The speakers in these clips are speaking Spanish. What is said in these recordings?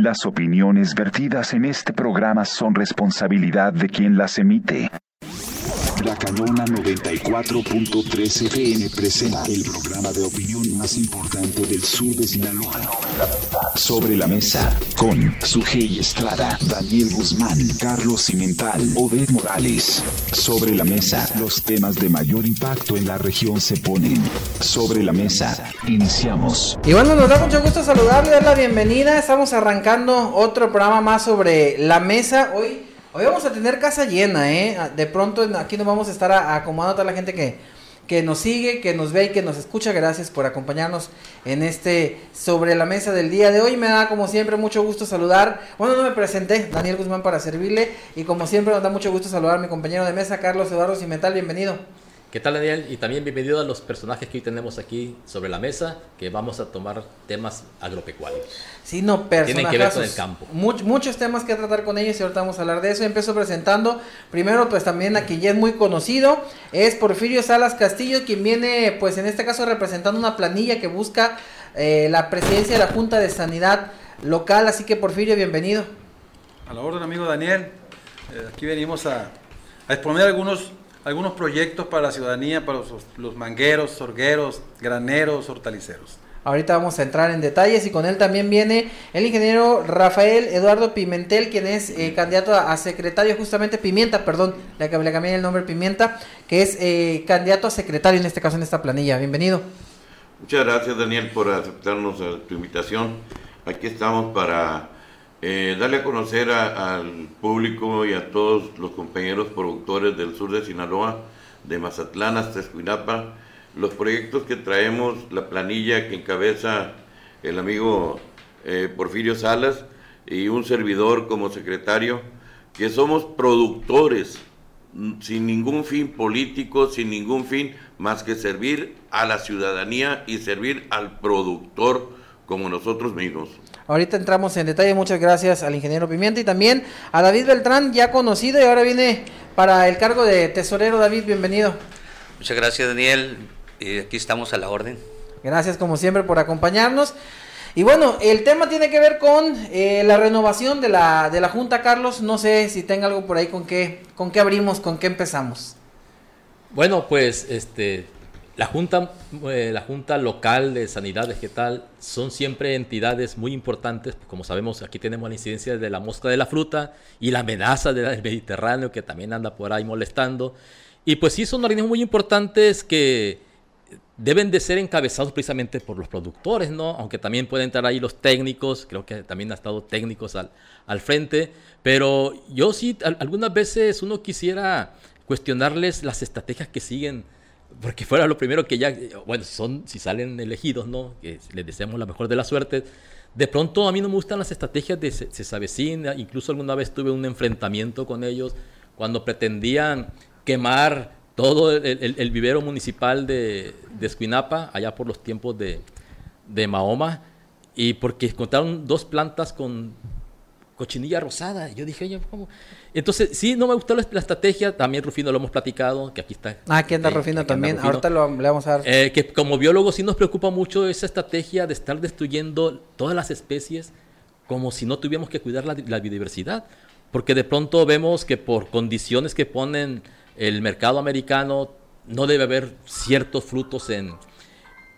Las opiniones vertidas en este programa son responsabilidad de quien las emite. La Canona 94.3 FM presenta el programa de opinión más importante del sur de Sinaloa. Sobre la mesa, con Sujei Estrada, Daniel Guzmán, Carlos Cimental, Obed Morales. Sobre la mesa, los temas de mayor impacto en la región se ponen. Sobre la mesa, iniciamos. Y bueno, nos da mucho gusto saludarle, dar la bienvenida. Estamos arrancando otro programa más sobre la mesa. Hoy Hoy vamos a tener casa llena, ¿eh? De pronto aquí nos vamos a estar acomodando a toda la gente que, que nos sigue, que nos ve y que nos escucha. Gracias por acompañarnos en este sobre la mesa del día de hoy. Me da como siempre mucho gusto saludar. Bueno, no me presenté, Daniel Guzmán para servirle. Y como siempre nos da mucho gusto saludar a mi compañero de mesa, Carlos Eduardo Cimental. Bienvenido. ¿Qué tal Daniel? Y también bienvenido a los personajes que hoy tenemos aquí sobre la mesa, que vamos a tomar temas agropecuarios. Sí, no, personajes. Tienen que ver con el campo. muchos temas que tratar con ellos y ahorita vamos a hablar de eso. Empiezo presentando, primero pues también a quien ya es muy conocido, es Porfirio Salas Castillo, quien viene pues en este caso representando una planilla que busca eh, la presidencia de la Junta de Sanidad local. Así que Porfirio, bienvenido. A la orden, amigo Daniel. Eh, aquí venimos a, a exponer algunos algunos proyectos para la ciudadanía, para los, mangueros, sorgueros, graneros, hortaliceros. Ahorita vamos a entrar en detalles y con él también viene el ingeniero Rafael Eduardo Pimentel, quien es eh, candidato a, secretario, justamente Pimienta, perdón, le, le cambié el nombre Pimienta, que es eh, candidato a secretario en este caso en esta planilla. Bienvenido. Muchas gracias Daniel por aceptarnos tu invitación. Aquí estamos para eh, darle a conocer al público y a todos los compañeros productores del sur de Sinaloa, de Mazatlán hasta Escuinapa, los proyectos que traemos, la planilla que encabeza el amigo eh, Porfirio Salas y un servidor como secretario, que somos productores mm, sin ningún fin político, sin ningún fin más que servir a la ciudadanía y servir al productor como nosotros mismos. Ahorita entramos en detalle. Muchas gracias al ingeniero Pimienta y también a David Beltrán, ya conocido y ahora viene para el cargo de tesorero. David, bienvenido. Muchas gracias, Daniel. y aquí estamos a la orden. Gracias, como siempre, por acompañarnos. Y bueno, el tema tiene que ver con eh, la renovación de la, de la Junta, Carlos. No sé si tenga algo por ahí con qué, con qué abrimos, con qué empezamos. Bueno, pues este la Junta, eh, la Junta Local de Sanidad Vegetal son siempre entidades muy importantes. Como sabemos, aquí tenemos la incidencia de la mosca de la fruta y la amenaza del Mediterráneo que también anda por ahí molestando. Y pues sí, son organismos muy importantes que deben de ser encabezados precisamente por los productores, ¿no? Aunque también pueden entrar ahí los técnicos, creo que también ha estado técnicos al, al frente. Pero yo sí, algunas veces uno quisiera cuestionarles las estrategias que siguen porque fuera lo primero que ya, bueno, son, si salen elegidos, ¿no? Que les deseamos la mejor de la suerte. De pronto a mí no me gustan las estrategias de Cesavecina, incluso alguna vez tuve un enfrentamiento con ellos cuando pretendían quemar todo el, vivero municipal de, de, Escuinapa, allá por los tiempos de, de Mahoma, y porque encontraron dos plantas con cochinilla rosada. Yo dije, oye, ¿cómo? Entonces, sí, no me gustó la, estrategia. También Rufino lo hemos platicado, que aquí está. Ah, aquí anda Rufino también. Ahorita lo, le vamos a dar. Eh, que como biólogos sí nos preocupa mucho esa estrategia de estar destruyendo todas las especies como si no tuviéramos que cuidar la, biodiversidad. Porque de pronto vemos que por condiciones que ponen el mercado americano, no debe haber ciertos frutos en,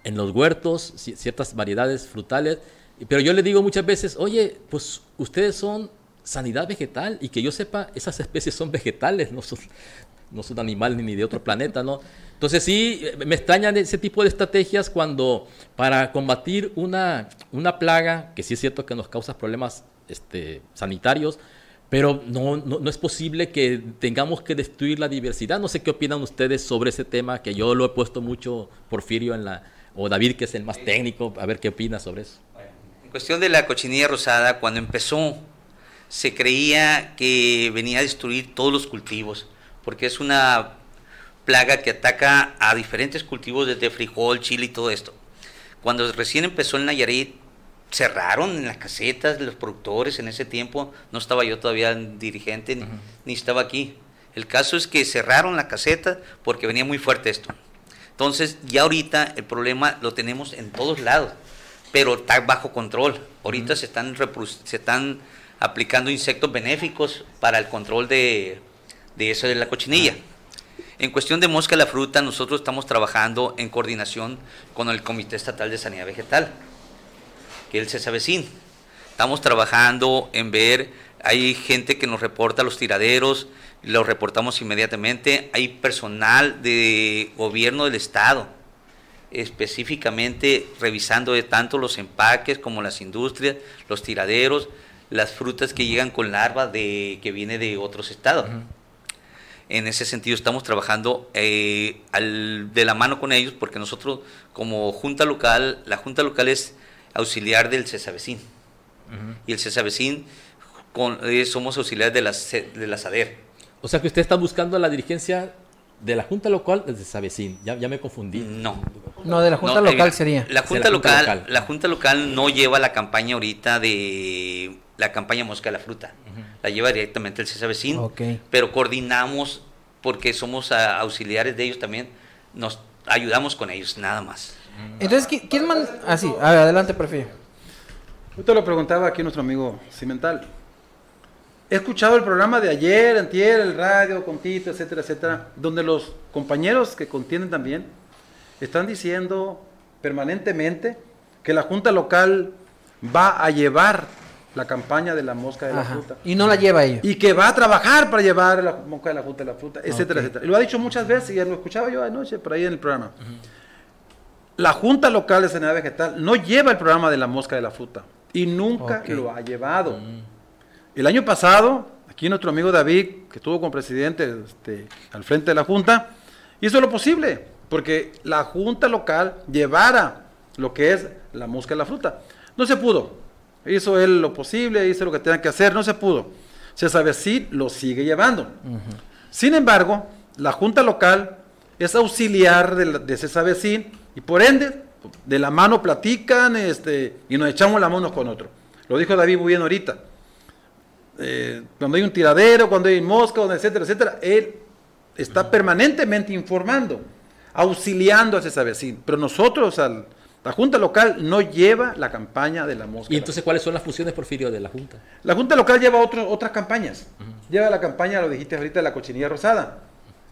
en los huertos, ciertas variedades frutales pero yo le digo muchas veces, oye, pues ustedes son sanidad vegetal y que yo sepa, esas especies son vegetales, no son, no son animales ni de otro planeta, ¿no? Entonces sí, me extrañan ese tipo de estrategias cuando para combatir una, una plaga, que sí es cierto que nos causa problemas este, sanitarios, pero no, no, no, es posible que tengamos que destruir la diversidad. No sé qué opinan ustedes sobre ese tema, que yo lo he puesto mucho, Porfirio, en la, o David, que es el más técnico, a ver qué opina sobre eso cuestión de la cochinilla rosada, cuando empezó, se creía que venía a destruir todos los cultivos, porque es una plaga que ataca a diferentes cultivos desde frijol, chile y todo esto. Cuando recién empezó en Nayarit, cerraron en las casetas de los productores en ese tiempo, no estaba yo todavía dirigente ni, ni estaba aquí. El caso es que cerraron la caseta porque venía muy fuerte esto. Entonces, ya ahorita el problema lo tenemos en todos lados pero está bajo control. Ahorita se, están se están aplicando insectos benéficos para el control de, de eso de la cochinilla. En cuestión de mosca la fruta, nosotros estamos trabajando en coordinación con el Comité Estatal de Sanidad Vegetal, que es el CESAVECIN. Estamos trabajando en ver, hay gente que nos reporta los tiraderos, los reportamos inmediatamente. Hay personal de gobierno del Estado, específicamente revisando de tanto los empaques como las industrias, los tiraderos, las frutas que llegan con larva de, que viene de otros estados. En ese sentido estamos trabajando eh, de la mano con ellos porque nosotros como junta local, la junta local es auxiliar del CESAVECIN. Y el CESAVECIN eh, somos auxiliares de la, de la SADER. O sea que usted está buscando la dirigencia de la Junta Local del CESAVECIN. Ya, ya me confundí. No. No, de la Junta Local sería. La junta, local, la junta Local no lleva la campaña ahorita de la campaña Mosca de la Fruta. La lleva directamente el CESAVECIN. Pero coordinamos, porque somos auxiliares de ellos también, nos ayudamos con ellos, nada más. Entonces, ¿quién manda? Ah, sí, adelante, prefiero. Yo te lo preguntaba aquí nuestro amigo Cimental. He escuchado el programa de ayer, antier, el radio, Contito, etcétera, etcétera, donde los compañeros que contienen también están diciendo permanentemente que la Junta Local va a llevar la campaña de la mosca de la fruta. Y no la lleva ellos. Y que va a trabajar para llevar la mosca de la fruta de la fruta, etcétera, etcétera. Y lo ha dicho muchas veces y lo escuchaba yo anoche por ahí en el programa. La Junta Local de Sanidad Vegetal no lleva el programa de la mosca de la fruta y nunca lo ha llevado. Mm. El año pasado, aquí nuestro amigo David, que estuvo con presidente este, al frente de la Junta, hizo lo posible porque la Junta Local llevara lo que es la mosca de la fruta. No se pudo. Hizo él lo posible, hizo lo que tenía que hacer, no se pudo. Se sabe si lo sigue llevando. Sin embargo, la Junta Local es auxiliar de, de ese y por ende, de la mano platican este, y nos echamos la mano con otro. Lo dijo David muy bien ahorita. Eh, cuando hay un tiradero, cuando hay mosca, etcétera, etcétera, él está permanentemente informando, auxiliando a ese vecino. Pero nosotros, al, la Junta Local no lleva la campaña de la mosca. ¿Y entonces cuáles son las funciones, Porfirio, de la Junta? La Junta Local lleva otras campañas. Lleva la campaña, lo dijiste ahorita, de la cochinilla rosada,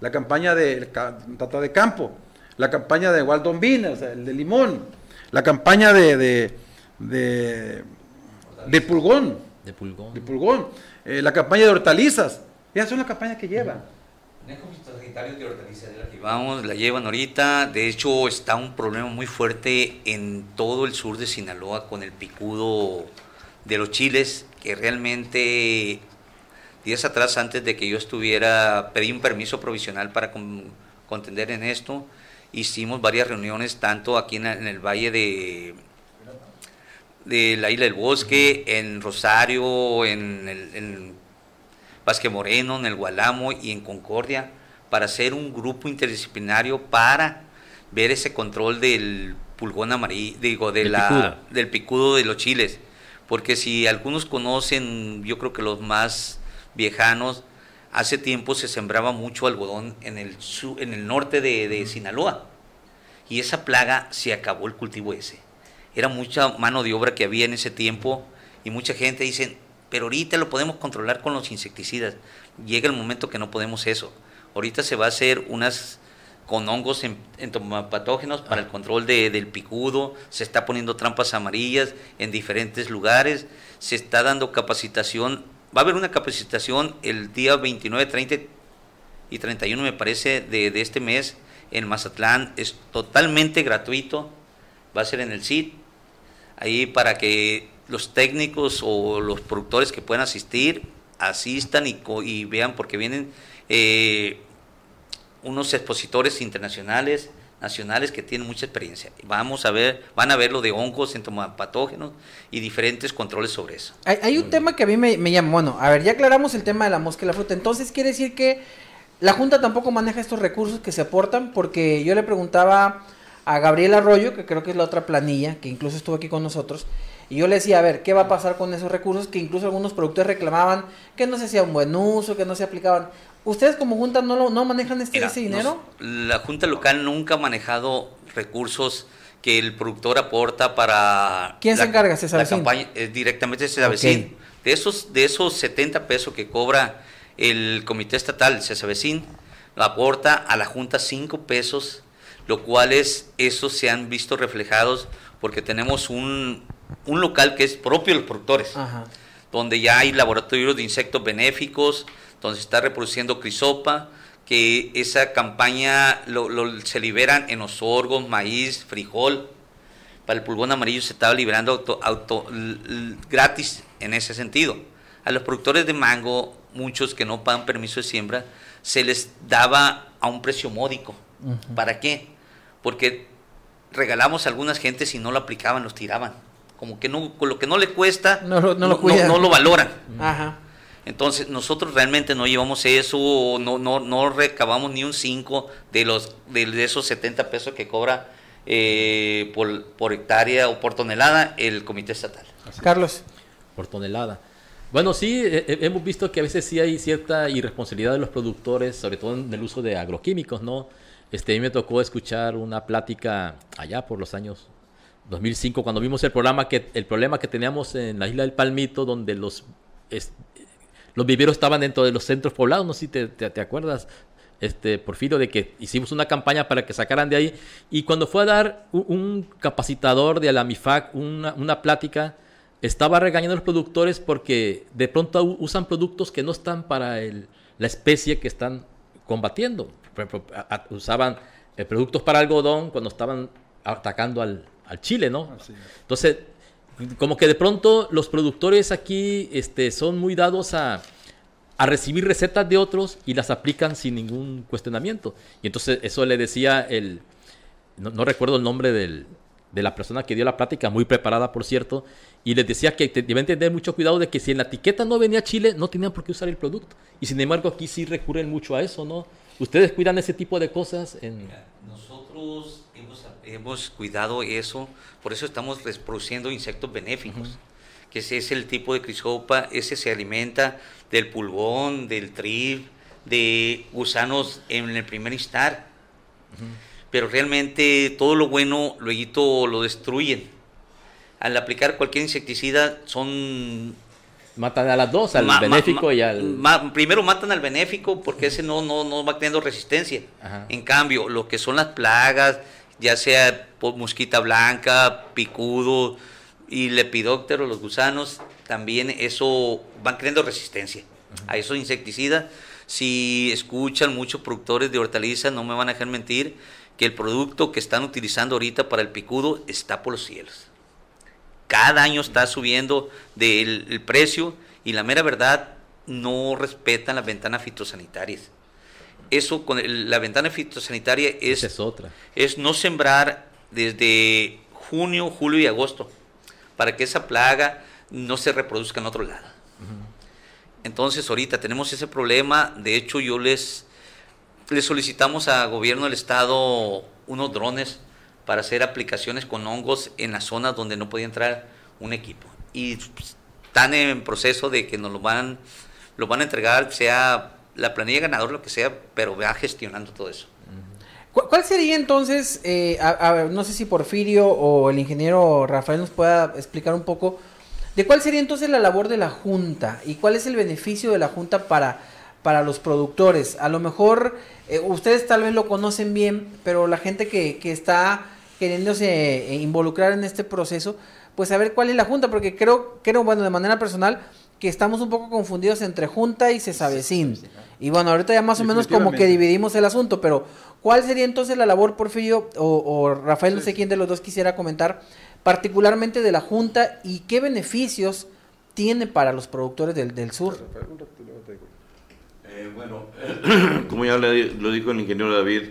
la campaña de Tata de Campo, la campaña de Waldon Bean, o sea, el de limón, la campaña de, de, de, de pulgón, de pulgón. De pulgón. Eh, la campaña de hortalizas. Esas son las campañas que llevan. Vamos, la llevan ahorita. De hecho, está un problema muy fuerte en todo el sur de Sinaloa con el picudo de los chiles, que realmente días atrás, antes de que yo estuviera, pedí un permiso provisional para contender en esto. Hicimos varias reuniones, tanto aquí en el Valle de, de la Isla del Bosque, en Rosario, en, el, en Vázquez Moreno, en el Gualamo y en Concordia, para hacer un grupo interdisciplinario para ver ese control del pulgón amarillo, digo, de la, del picudo de los chiles. Porque si algunos conocen, yo creo que los más viejanos, hace tiempo se sembraba mucho algodón en el, en el norte de, de Sinaloa. Y esa plaga se acabó el cultivo ese era mucha mano de obra que había en ese tiempo y mucha gente dice, pero ahorita lo podemos controlar con los insecticidas. Llega el momento que no podemos eso. Ahorita se va a hacer unas con hongos entomopatógenos para el control del picudo, se está poniendo trampas amarillas en diferentes lugares, se está dando capacitación, va a haber una capacitación el día 29, 30 y 31 me parece de, de este mes en Mazatlán, es totalmente gratuito, va a ser en el CIT, ahí para que los técnicos o los productores que puedan asistir asistan y, y vean porque vienen eh, unos expositores internacionales nacionales que tienen mucha experiencia. Vamos a ver, van a ver lo de hongos, patógenos y diferentes controles sobre eso. Hay, un tema que a mí me, me, llama, bueno, a ver, ya aclaramos el tema de la mosca y la fruta, entonces quiere decir que la Junta tampoco maneja estos recursos que se aportan, porque yo le preguntaba a Gabriel Arroyo, que creo que es la otra planilla, que incluso estuvo aquí con nosotros, y yo le decía, a ver, ¿qué va a pasar con esos recursos que incluso algunos productores reclamaban que no se hacía un buen uso, que no se aplicaban? ¿Ustedes como Junta no, no manejan este, ese dinero? la Junta Local nunca ha manejado recursos que el productor aporta para... ¿Quién se encarga, César La Vecín? campaña, eh, directamente Cesavecín. Ok. De esos, de esos 70 pesos que cobra el Comité Estatal Cesavecín, aporta a la Junta 5 pesos, lo cual es, esos se han visto reflejados porque tenemos un, un local que es propio de los productores Ajá. donde ya hay laboratorios de insectos benéficos, donde se está reproduciendo crisopa, que esa campaña lo, lo- se liberan en los sorgos, maíz, frijol. Para el pulgón amarillo se estaba liberando auto- auto- gratis en ese sentido. A los productores de mango, muchos que no pagan permiso de siembra, se les daba a un precio módico. ¿Para qué? Porque regalamos a algunas gentes y no lo aplicaban, los tiraban. Como que no, con lo que no le cuesta, No lo- no lo cuidan. no lo valoran. Ajá. Entonces, nosotros realmente no llevamos eso, no, no, no recabamos ni un 5 de, los, de, esos 70 pesos que cobra eh, por, por hectárea o por tonelada el comité estatal. Carlos. por tonelada. Bueno, sí, eh, hemos visto que a veces sí hay cierta irresponsabilidad de los productores, sobre todo en el uso de agroquímicos, ¿no? Este, a mí me tocó escuchar una plática allá por los años 2005, cuando vimos el programa que el problema que teníamos en la isla del Palmito, donde los los viveros estaban dentro de los centros poblados, no sé si te, te- acuerdas, este, Porfirio, de que hicimos una campaña para que sacaran de ahí, y cuando fue a dar un, capacitador de la MIFAC una, una plática, estaba regañando a los productores porque de pronto usan productos que no están para el- la especie que están combatiendo. Por ejemplo, a- a- usaban eh, productos para algodón cuando estaban atacando al, al chile, ¿no? Entonces, como que de pronto los productores aquí este, son muy dados a, a recibir recetas de otros y las aplican sin ningún cuestionamiento. Y entonces eso le decía el, no, no recuerdo el nombre del- de la persona que dio la plática, muy preparada por cierto, y les decía que te- deben tener mucho cuidado de que si en la etiqueta no venía chile, no tenían por qué usar el producto. Y sin embargo aquí sí recurren mucho a eso, ¿no? ¿Ustedes cuidan ese tipo de cosas? En... Nosotros hemos, hemos cuidado eso, por eso estamos reproduciendo insectos benéficos, que ese es el tipo de crisopa, ese se alimenta del pulgón, del trip, de gusanos en el primer instar. Pero realmente todo lo bueno luego lo destruyen. Al aplicar cualquier insecticida son Matan a las dos, al Ma- benéfico ma- y al... ma- primero matan al benéfico porque ese no, no, no va teniendo resistencia. Ajá. En cambio, lo que son las plagas, ya sea po- mosquita blanca, picudo y lepidóptero, los gusanos, también eso van creando resistencia a esos insecticidas. Si escuchan muchos productores de hortalizas, no me van a dejar mentir que el producto que están utilizando ahorita para el picudo está por los cielos cada año está subiendo del el precio y la mera verdad no respetan las ventanas fitosanitarias. Eso con el- la ventana fitosanitaria es otra. es no sembrar desde junio, julio y agosto para que esa plaga no se reproduzca en otro lado. Entonces ahorita tenemos ese problema, de hecho yo les, les solicitamos a gobierno del estado unos drones para hacer aplicaciones con hongos en las zonas donde no podía entrar un equipo. Y pues, están en proceso de que nos lo van, lo van a entregar, sea la planilla ganador, lo que sea, pero va gestionando todo eso. ¿Cu- ¿Cuál sería entonces, eh, a- a no sé si Porfirio o el ingeniero Rafael nos pueda explicar un poco, de cuál sería entonces la labor de la Junta y cuál es el beneficio de la Junta para, para los productores? A lo mejor eh, ustedes tal vez lo conocen bien, pero la gente que, que está queriéndose eh, involucrar en este proceso, pues saber cuál es la Junta, porque creo, creo, bueno, de manera personal, que estamos un poco confundidos entre Junta y Cesavecín. Y bueno, ahorita ya más o menos como que dividimos el asunto, pero ¿cuál sería entonces la labor, Porfirio, o, o Rafael, no sé quién de los dos quisiera comentar, particularmente de la Junta y qué beneficios tiene para los productores del, del sur? Eh, bueno, como ya le- lo dijo el ingeniero David,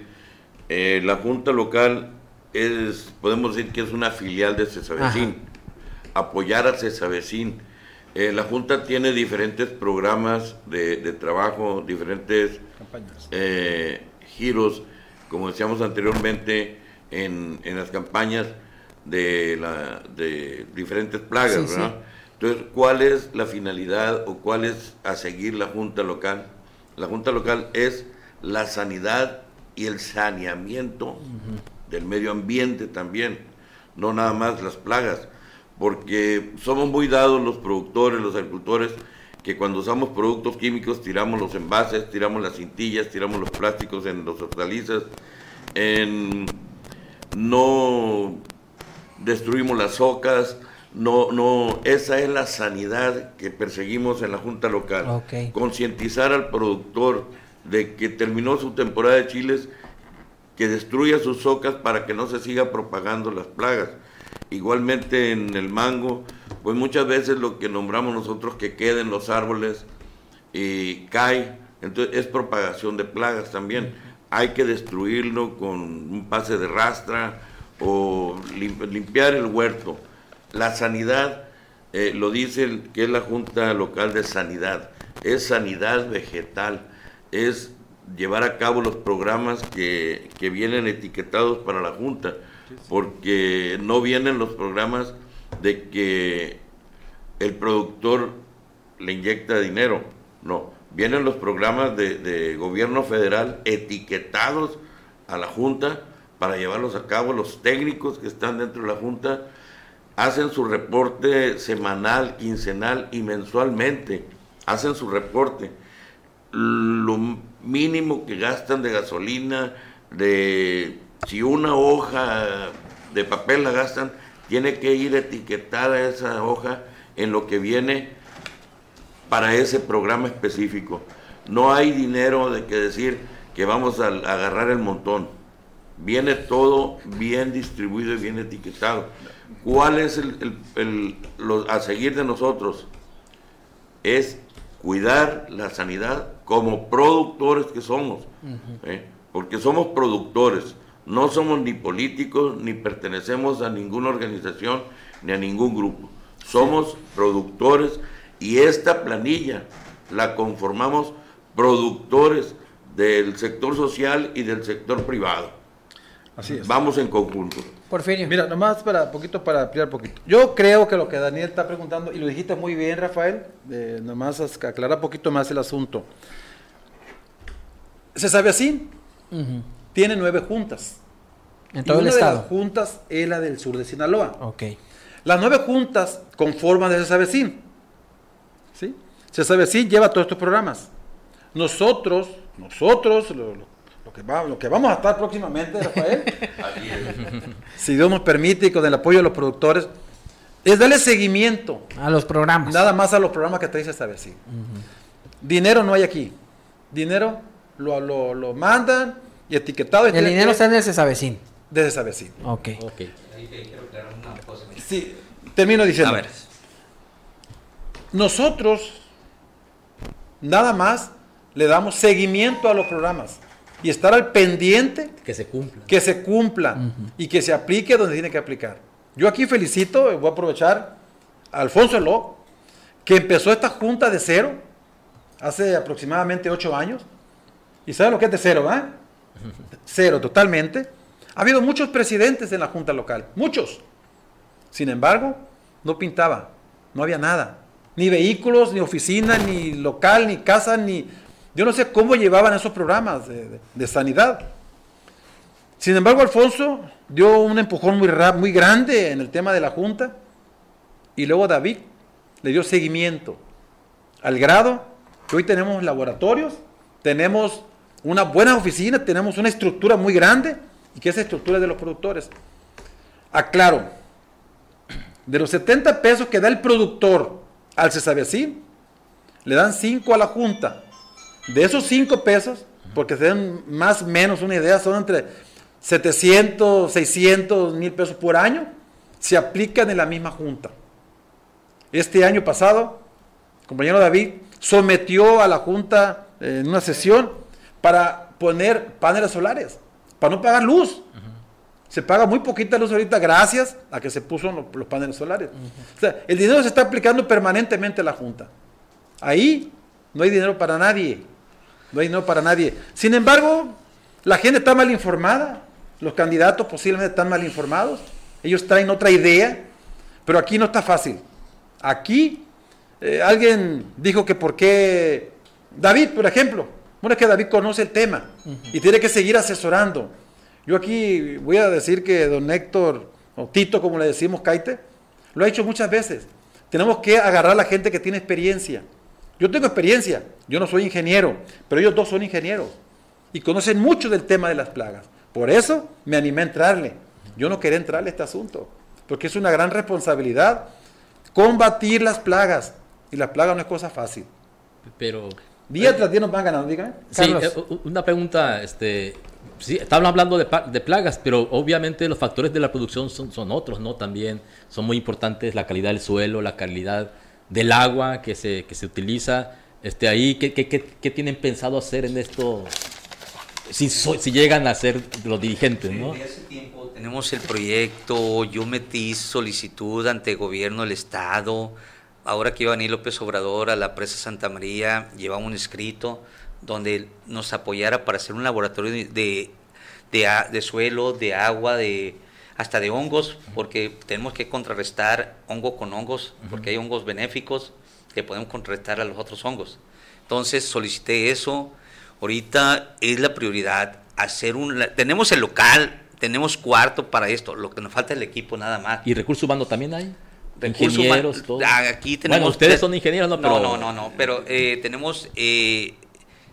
eh, la Junta Local es, podemos decir que es una filial de Cesavecín. Apoyar a Cesavecín. Eh, la Junta tiene diferentes programas de, de trabajo, diferentes eh, giros, como decíamos anteriormente, en, en las campañas de, la, de diferentes plagas, Sí. Entonces, ¿cuál es la finalidad o cuál es a seguir la Junta Local? La Junta Local es la sanidad y el saneamiento del medio ambiente también. no nada más las plagas, porque somos muy dados los productores, los agricultores, que cuando usamos productos químicos tiramos los envases, tiramos las cintillas, tiramos los plásticos en los hortalizas, no destruimos las ocas, no, no, esa es la sanidad que perseguimos en la Junta Local. Concientizar al productor de que terminó su temporada de chiles, que destruya sus ocas para que no se siga propagando las plagas. Igualmente en el mango, pues muchas veces lo que nombramos nosotros que queda en los árboles y cae, entonces es propagación de plagas también. Hay que destruirlo con un pase de rastra o limpiar el huerto. La sanidad, eh, lo dice que es la Junta Local de Sanidad, es sanidad vegetal, es llevar a cabo los programas que, que vienen etiquetados para la Junta, porque no vienen los programas de que el productor le inyecta dinero, no, vienen los programas de, de gobierno federal etiquetados a la Junta para llevarlos a cabo. Los técnicos que están dentro de la Junta hacen su reporte semanal, quincenal y mensualmente. Hacen su reporte. Lo mínimo que gastan de gasolina, de si una hoja de papel la gastan, tiene que ir etiquetada esa hoja en lo que viene para ese programa específico. No hay dinero de que decir que vamos a agarrar el montón viene todo bien distribuido y bien etiquetado. ¿Cuál es el, a seguir de nosotros? Es cuidar la sanidad como productores que somos, ¿eh? porque somos productores, no somos ni políticos, ni pertenecemos a ninguna organización, ni a ningún grupo. Somos productores y esta planilla la conformamos productores del sector social y del sector privado. Así es. Vamos en conjunto. Porfirio. Mira, nomás para poquito para ampliar poquito. Yo creo que lo que Daniel está preguntando, y lo dijiste muy bien, Rafael, eh, nomás aclarar poquito más el asunto. Se sabe así, tiene nueve juntas. En todo y una el estado. de las juntas es la del sur de Sinaloa. Ok. Las nueve juntas conforman de CESABECIN. ¿Sí? CESABECIN lleva todos estos programas. Nosotros, nosotros, lo, lo que vamos a estar próximamente, Rafael, si Dios nos permite y con el apoyo de los productores, es darle seguimiento. A los programas. Nada más a los programas que te dice esta vez, sí. Dinero no hay aquí. Dinero lo, lo, mandan y etiquetado. el dinero está en el Cesavecín. Desde Cesavecín. Ok. okay. Sí, termino diciendo. A ver. Nosotros nada más le damos seguimiento a los programas y estar al pendiente que se cumpla, que se cumpla y que se aplique donde tiene que aplicar. Yo aquí felicito, voy a aprovechar a Alfonso Ló, que empezó esta junta de cero hace aproximadamente ocho años. ¿Y sabe lo que es de cero, va? Cero, totalmente. Ha habido muchos presidentes en la junta local, muchos. Sin embargo, no pintaba, no había nada. Ni vehículos, ni oficina, ni local, ni casa, ni yo no sé cómo llevaban esos programas de, sanidad. Sin embargo, Alfonso dio un empujón muy, grande en el tema de la Junta y luego David le dio seguimiento al grado que hoy tenemos laboratorios, tenemos una buena oficina, tenemos una estructura muy grande y que esa estructura es de los productores. Aclaro, de los 70 pesos que da el productor al Cesavecín, le dan 5 a la Junta de esos 5 pesos, porque se den más o menos una idea, son entre 700, 600 mil pesos por año, se aplican en la misma junta. Este año pasado, el compañero David sometió a la junta eh, en una sesión para poner paneles solares, para no pagar luz. Se paga muy poquita luz ahorita gracias a que se puso los, paneles solares. O sea, el dinero se está aplicando permanentemente a la Junta. Ahí no hay dinero para nadie. No hay no para nadie. Sin embargo, la gente está mal informada. Los candidatos posiblemente están mal informados. Ellos traen otra idea. Pero aquí no está fácil. Aquí eh, alguien dijo que por qué David, por ejemplo. Bueno, es que David conoce el tema y tiene que seguir asesorando. Yo aquí voy a decir que don Héctor o Tito como le decimos, Caite, lo ha hecho muchas veces. Tenemos que agarrar a la gente que tiene experiencia. Yo tengo experiencia, yo no soy ingeniero, pero ellos dos son ingenieros y conocen mucho del tema de las plagas. Por eso me animé a entrarle. Yo no quería entrarle a este asunto, porque es una gran responsabilidad combatir las plagas. Y las plagas no es cosa fácil. Pero... Día tras día nos van ganando, dígame. Sí, eh, una pregunta, este, sí, estamos hablando de, de, plagas, pero obviamente los factores de la producción son, son, otros, ¿no? También son muy importantes la calidad del suelo, la calidad del agua que se, que se utiliza. Este, ahí, ¿qué, qué, qué, tienen pensado hacer en esto? Si, si llegan a ser los dirigentes, ¿no? Desde hace tiempo tenemos el proyecto, yo metí solicitud ante el gobierno del Estado, ahora que iba a venir López Obrador a la presa Santa María, llevaba un escrito donde nos apoyara para hacer un laboratorio de, de, de, suelo, de agua, de hasta de hongos, porque tenemos que contrarrestar hongo con hongos, porque hay hongos benéficos que podemos contrarrestar a los otros hongos. Entonces solicité eso. Ahorita es la prioridad hacer un... Tenemos el local, tenemos cuarto para esto, lo que nos falta es el equipo nada más. ¿Y recursos humanos también hay? ingenieros, todo. Aquí tenemos. Bueno, ustedes son ingenieros, ¿no? Pero... No, no, no, pero eh, tenemos eh,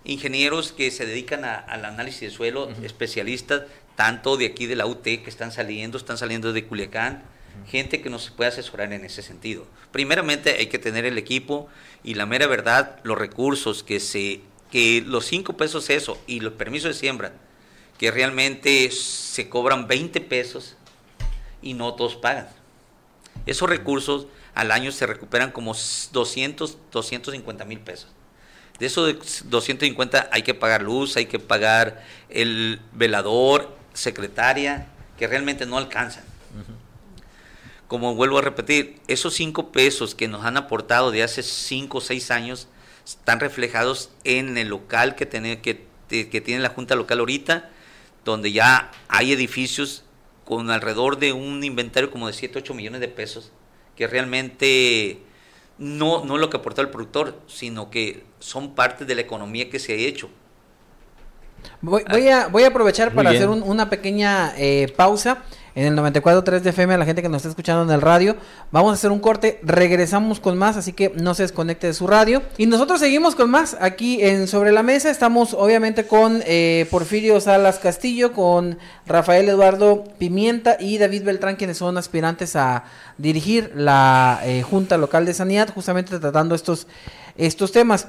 ingenieros que se dedican al análisis de suelo, especialistas, tanto de aquí de la UT que están saliendo, están saliendo de Culiacán, gente que nos puede asesorar en ese sentido. Primeramente hay que tener el equipo y la mera verdad, los recursos que se, que los cinco pesos eso y los permisos de siembra, que realmente se cobran 20 pesos y no todos pagan. Esos recursos al año se recuperan como 200, 250 mil pesos. De esos 250 hay que pagar luz, hay que pagar el velador, secretaria, que realmente no alcanzan. Como vuelvo a repetir, esos 5 pesos que nos han aportado de hace 5 o 6 años están reflejados en el local que tiene, que, que tiene la Junta Local ahorita, donde ya hay edificios con alrededor de un inventario como de 7, 8 millones de pesos, que realmente no, no es lo que aportó el productor, sino que son parte de la economía que se ha hecho. Voy, voy, a, voy a aprovechar para hacer una pequeña eh, pausa en el 94.3 de FM a la gente que nos está escuchando en el radio. Vamos a hacer un corte, regresamos con más, así que no se desconecte de su radio. Y nosotros seguimos con más aquí en Sobre la Mesa. Estamos obviamente con eh, Porfirio Salas Castillo, con Rafael Eduardo Pimienta y David Beltrán, quienes son aspirantes a dirigir la eh, Junta Local de Sanidad, justamente tratando estos, estos temas.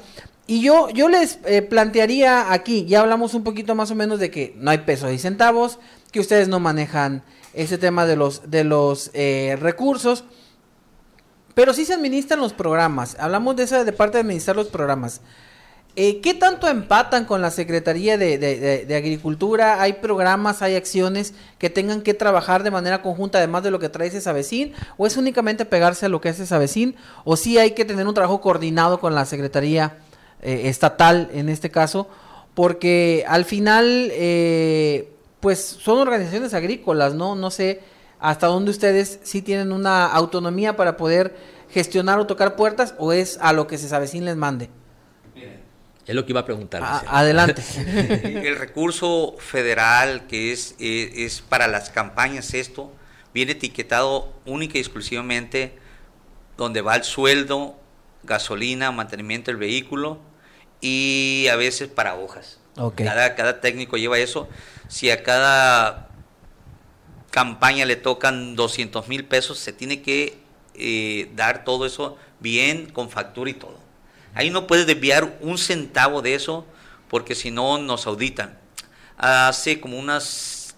Y yo, yo les eh, plantearía aquí, ya hablamos un poquito más o menos de que no hay pesos y centavos, que ustedes no manejan ese tema de los, de los eh, recursos. Pero sí se administran los programas. Hablamos de esa de parte de administrar los programas. Eh, ¿Qué tanto empatan con la Secretaría de, Agricultura? ¿Hay programas, hay acciones que tengan que trabajar de manera conjunta, además de lo que trae ese vecino? ¿O es únicamente pegarse a lo que hace ese vecino? ¿O sí hay que tener un trabajo coordinado con la Secretaría eh, Estatal en este caso? Porque al final, pues son organizaciones agrícolas, ¿no? No sé hasta dónde ustedes sí tienen una autonomía para poder gestionar o tocar puertas o es a lo que se sabe sin les mande. Es lo que iba a preguntar. Ah, adelante. El recurso federal que es, es, es, para las campañas esto, viene etiquetado única y exclusivamente donde va el sueldo, gasolina, mantenimiento del vehículo y a veces para hojas. Cada, cada técnico lleva eso. Si a cada campaña le tocan 200 mil pesos, se tiene que eh, dar todo eso bien con factura y todo. Ahí no puedes desviar un centavo de eso porque si no nos auditan. Hace como unas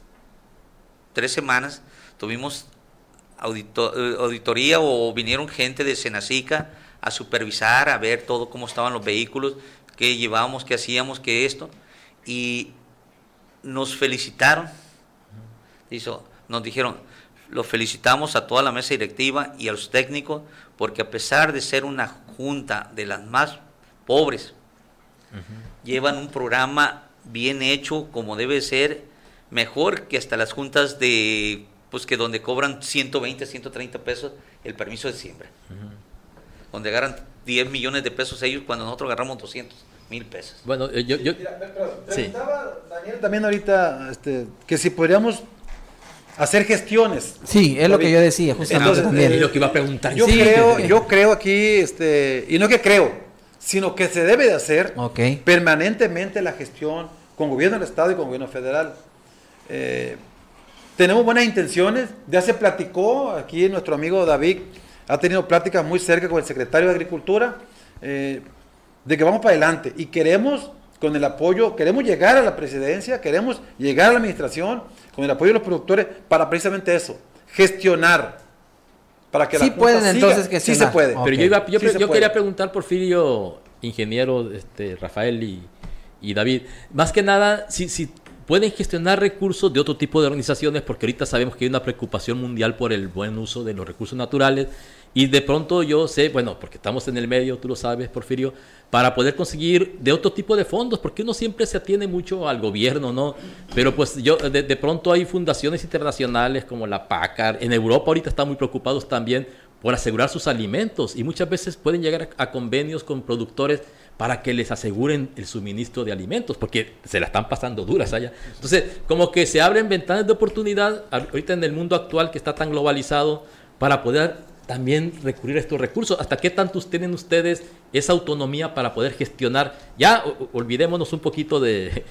tres semanas tuvimos eh, auditoría o vinieron gente de Senacica a supervisar, a ver todo cómo estaban los vehículos, qué llevábamos, qué hacíamos, qué esto. Y nos felicitaron. nos dijeron, los felicitamos a toda la mesa directiva y a los técnicos, porque a pesar de ser una junta de las más pobres, llevan un programa bien hecho, como debe ser, mejor que hasta las juntas de, pues que donde cobran 120, 130 pesos el permiso de siembra, donde agarran 10 millones de pesos ellos cuando nosotros agarramos 200 mil pesos. Bueno, eh, yo... preguntaba Daniel también ahorita este, que si podríamos hacer gestiones. Sí, es lo que yo decía, justamente. Entonces, y lo que iba a preguntar. Yo Sí, creo, yo creo aquí, este, y no que creo, sino que se debe de hacer permanentemente la gestión con gobierno del Estado y con gobierno federal. Eh, tenemos buenas intenciones, ya se platicó, aquí nuestro amigo David ha tenido pláticas muy cerca con el secretario de Agricultura, eh, de que vamos para adelante y queremos, con el apoyo, queremos llegar a la presidencia, queremos llegar a la administración, con el apoyo de los productores, para precisamente eso, gestionar. Para que Sí la pueden, siga. entonces, Sí gestionar. se puede. Pero yo, iba, yo, Sí yo puede. quería preguntar, Porfirio, ingeniero, este, Rafael y, y David, más que nada, si, si pueden gestionar recursos de otro tipo de organizaciones, porque ahorita sabemos que hay una preocupación mundial por el buen uso de los recursos naturales, y de pronto yo sé, bueno, porque estamos en el medio, tú lo sabes, Porfirio, para poder conseguir de otro tipo de fondos, porque uno siempre se atiene mucho al gobierno, ¿no? Pero pues yo, de, de pronto hay fundaciones internacionales como la PACAR, en Europa ahorita están muy preocupados también por asegurar sus alimentos y muchas veces pueden llegar a, a convenios con productores para que les aseguren el suministro de alimentos, porque se la están pasando duras allá. Entonces, como que se abren ventanas de oportunidad ahorita en el mundo actual que está tan globalizado para poder también recurrir a estos recursos. ¿Hasta qué tantos tienen ustedes esa autonomía para poder gestionar? Ya olvidémonos un poquito de,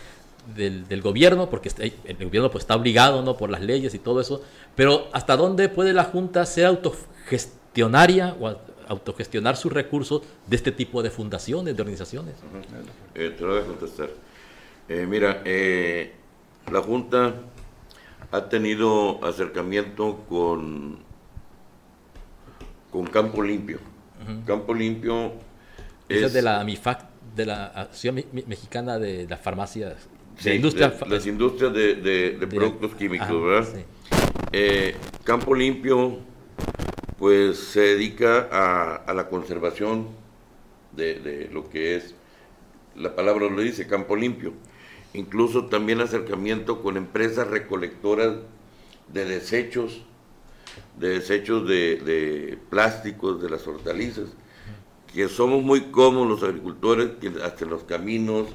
del, gobierno, porque el gobierno pues, está obligado ¿no? por las leyes y todo eso, pero ¿hasta dónde puede la Junta ser autogestionaria o autogestionar sus recursos de este tipo de fundaciones, de organizaciones? Eh, te lo voy a contestar. Eh, mira, eh, la Junta ha tenido acercamiento con, con Campo Limpio. Campo Limpio es es de la MIFAC, de la Asociación Me- Mexicana de las Farmacias, de sí, la industria. de- las industrias de, de- de de- productos químicos, Ajá, ¿verdad? sí. Eh, Campo Limpio, pues se dedica a, a la conservación de, de lo que es, la palabra lo dice, Campo Limpio. Incluso también acercamiento con empresas recolectoras de desechos, de desechos de, de plásticos, de las hortalizas, que somos muy cómodos los agricultores, que hasta en los caminos,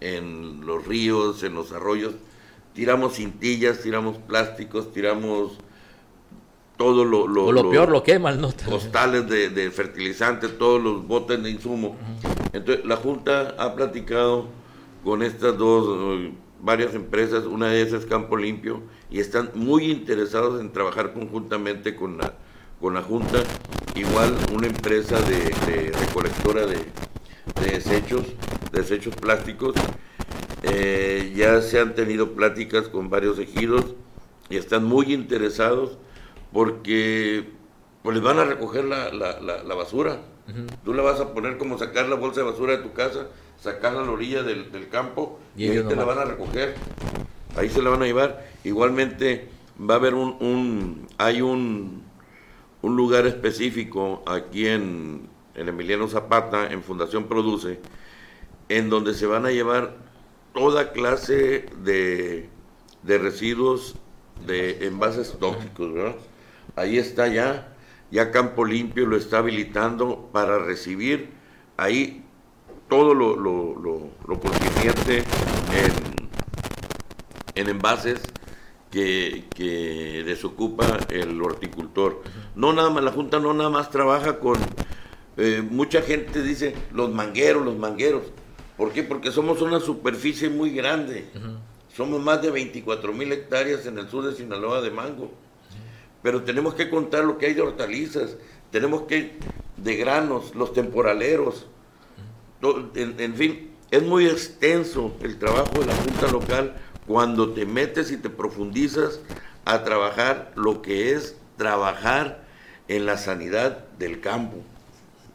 en los ríos, en los arroyos, tiramos cintillas, tiramos plásticos, tiramos todo lo, lo, o lo lo- peor, lo queman, ¿no? costales de, de fertilizantes, todos los botes de insumo. Entonces, la Junta ha platicado con estas dos, eh, varias empresas, una de ellas es Campo Limpio, y están muy interesados en trabajar conjuntamente con la, con la Junta. Igual una empresa de, de recolectora de, de desechos, de desechos plásticos. Eh, ya se han tenido pláticas con varios ejidos y están muy interesados porque pues les van a recoger la, la- la- la basura. Tú le vas a poner como sacar la bolsa de basura de tu casa, sacarla a la orilla del, del campo Y y, ahí te la van a recoger. Ahí se la van a llevar. Igualmente va a haber un, un- hay un, un lugar específico aquí en, en Emiliano Zapata, en Fundación Produce, en donde se van a llevar toda clase de, de residuos de envases tóxicos, ¿verdad? Ahí está ya, ya Campo Limpio lo está habilitando para recibir ahí todo lo, lo, lo, lo concerniente en, en envases que, que desocupa el horticultor. No nada más, la Junta no nada más trabaja con, eh, mucha gente dice los mangueros, los mangueros. ¿Por qué? Porque somos una superficie muy grande. Somos más de 24 mil hectáreas en el sur de Sinaloa de mango. Pero tenemos que contar lo que hay de hortalizas, tenemos que, de granos, los temporaleros. En, en fin, es muy extenso el trabajo de la Junta Local cuando te metes y te profundizas a trabajar lo que es trabajar en la sanidad del campo.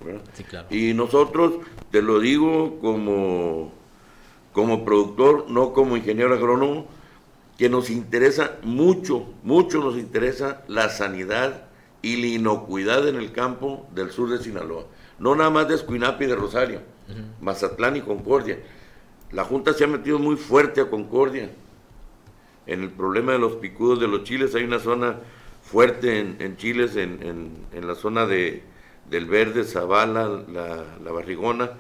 ¿verdad? Sí, claro. Y nosotros, te lo digo como, como productor, no como ingeniero agrónomo, que nos interesa mucho, mucho nos interesa la sanidad y la inocuidad en el campo del sur de Sinaloa. No nada más de Escuinapi y de Rosario, Mazatlán y Concordia. La Junta se ha metido muy fuerte a Concordia. En el problema de los picudos de los chiles hay una zona fuerte en, chiles, en, la zona de, del Verde, Zavala, la, Barrigona,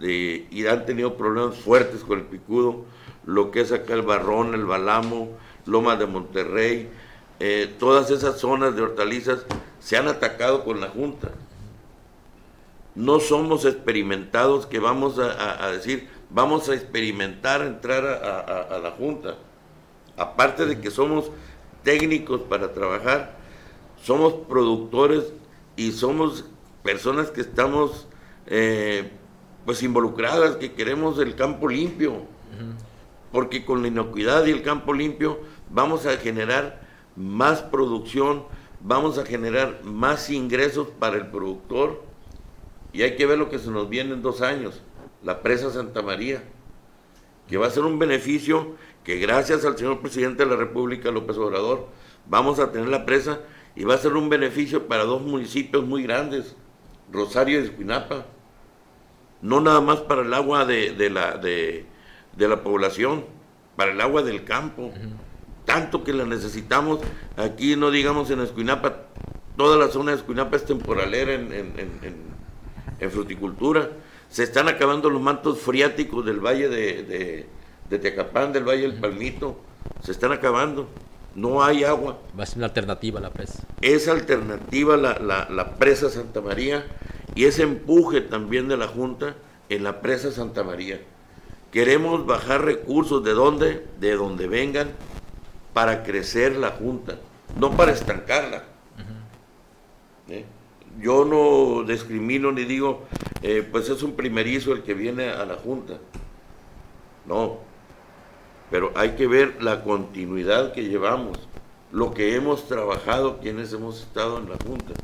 y han tenido problemas fuertes con el picudo, lo que es acá el Barrón, el Balamo, Loma de Monterrey, eh, todas esas zonas de hortalizas se han atacado con la Junta. No somos experimentados que vamos a, decir, vamos a experimentar entrar a, la Junta. Aparte de que somos técnicos para trabajar, somos productores y somos personas que estamos eh, pues involucradas, que queremos el campo limpio, porque con la inocuidad y el campo limpio vamos a generar más producción, vamos a generar más ingresos para el productor y hay que ver lo que se nos viene en dos años, la presa Santa María, que va a ser un beneficio que gracias al señor presidente de la República, López Obrador, vamos a tener la presa y va a ser un beneficio para dos municipios muy grandes, Rosario y Esquinapa no nada más para el agua de, la, de, la población, para el agua del campo. Tanto que la necesitamos, aquí no digamos en Escuinapa, toda la zona de Escuinapa es temporalera en, en, fruticultura. Se están acabando los mantos friáticos del valle de, de, del valle del Palmito, se están acabando. No hay agua. Va a ser una alternativa la presa. Es alternativa la, la, la presa Santa María y ese empuje también de la Junta en la presa Santa María. Queremos bajar recursos de donde, de donde vengan, para crecer la Junta, no para estancarla. Yo no discrimino ni digo, eh, pues es un primerizo el que viene a la Junta. No, pero hay que ver la continuidad que llevamos, lo que hemos trabajado quienes hemos estado en la Junta,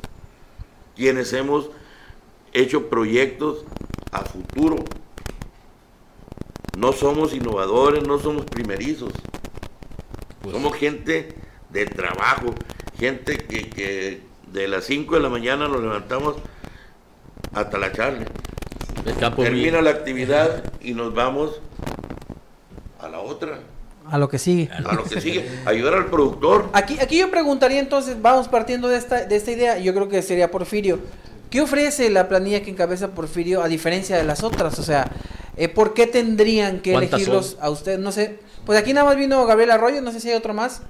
quienes hemos hecho proyectos a futuro. No somos innovadores, no somos primerizos. Pues somos gente de trabajo, gente que, de las 5 de la mañana nos levantamos hasta la charla. Termina la actividad y nos vamos a la otra. A lo que sigue. A lo que sigue. Ayudar al productor. Aquí, aquí yo preguntaría entonces, vamos partiendo de esta, de esta idea, yo creo que sería Porfirio. ¿Qué ofrece la planilla que encabeza Porfirio a diferencia de las otras? O sea, eh, ¿por qué tendrían que elegirlos a ustedes? No sé. Pues aquí nada más vino Gabriel Arroyo, no sé si hay otro más.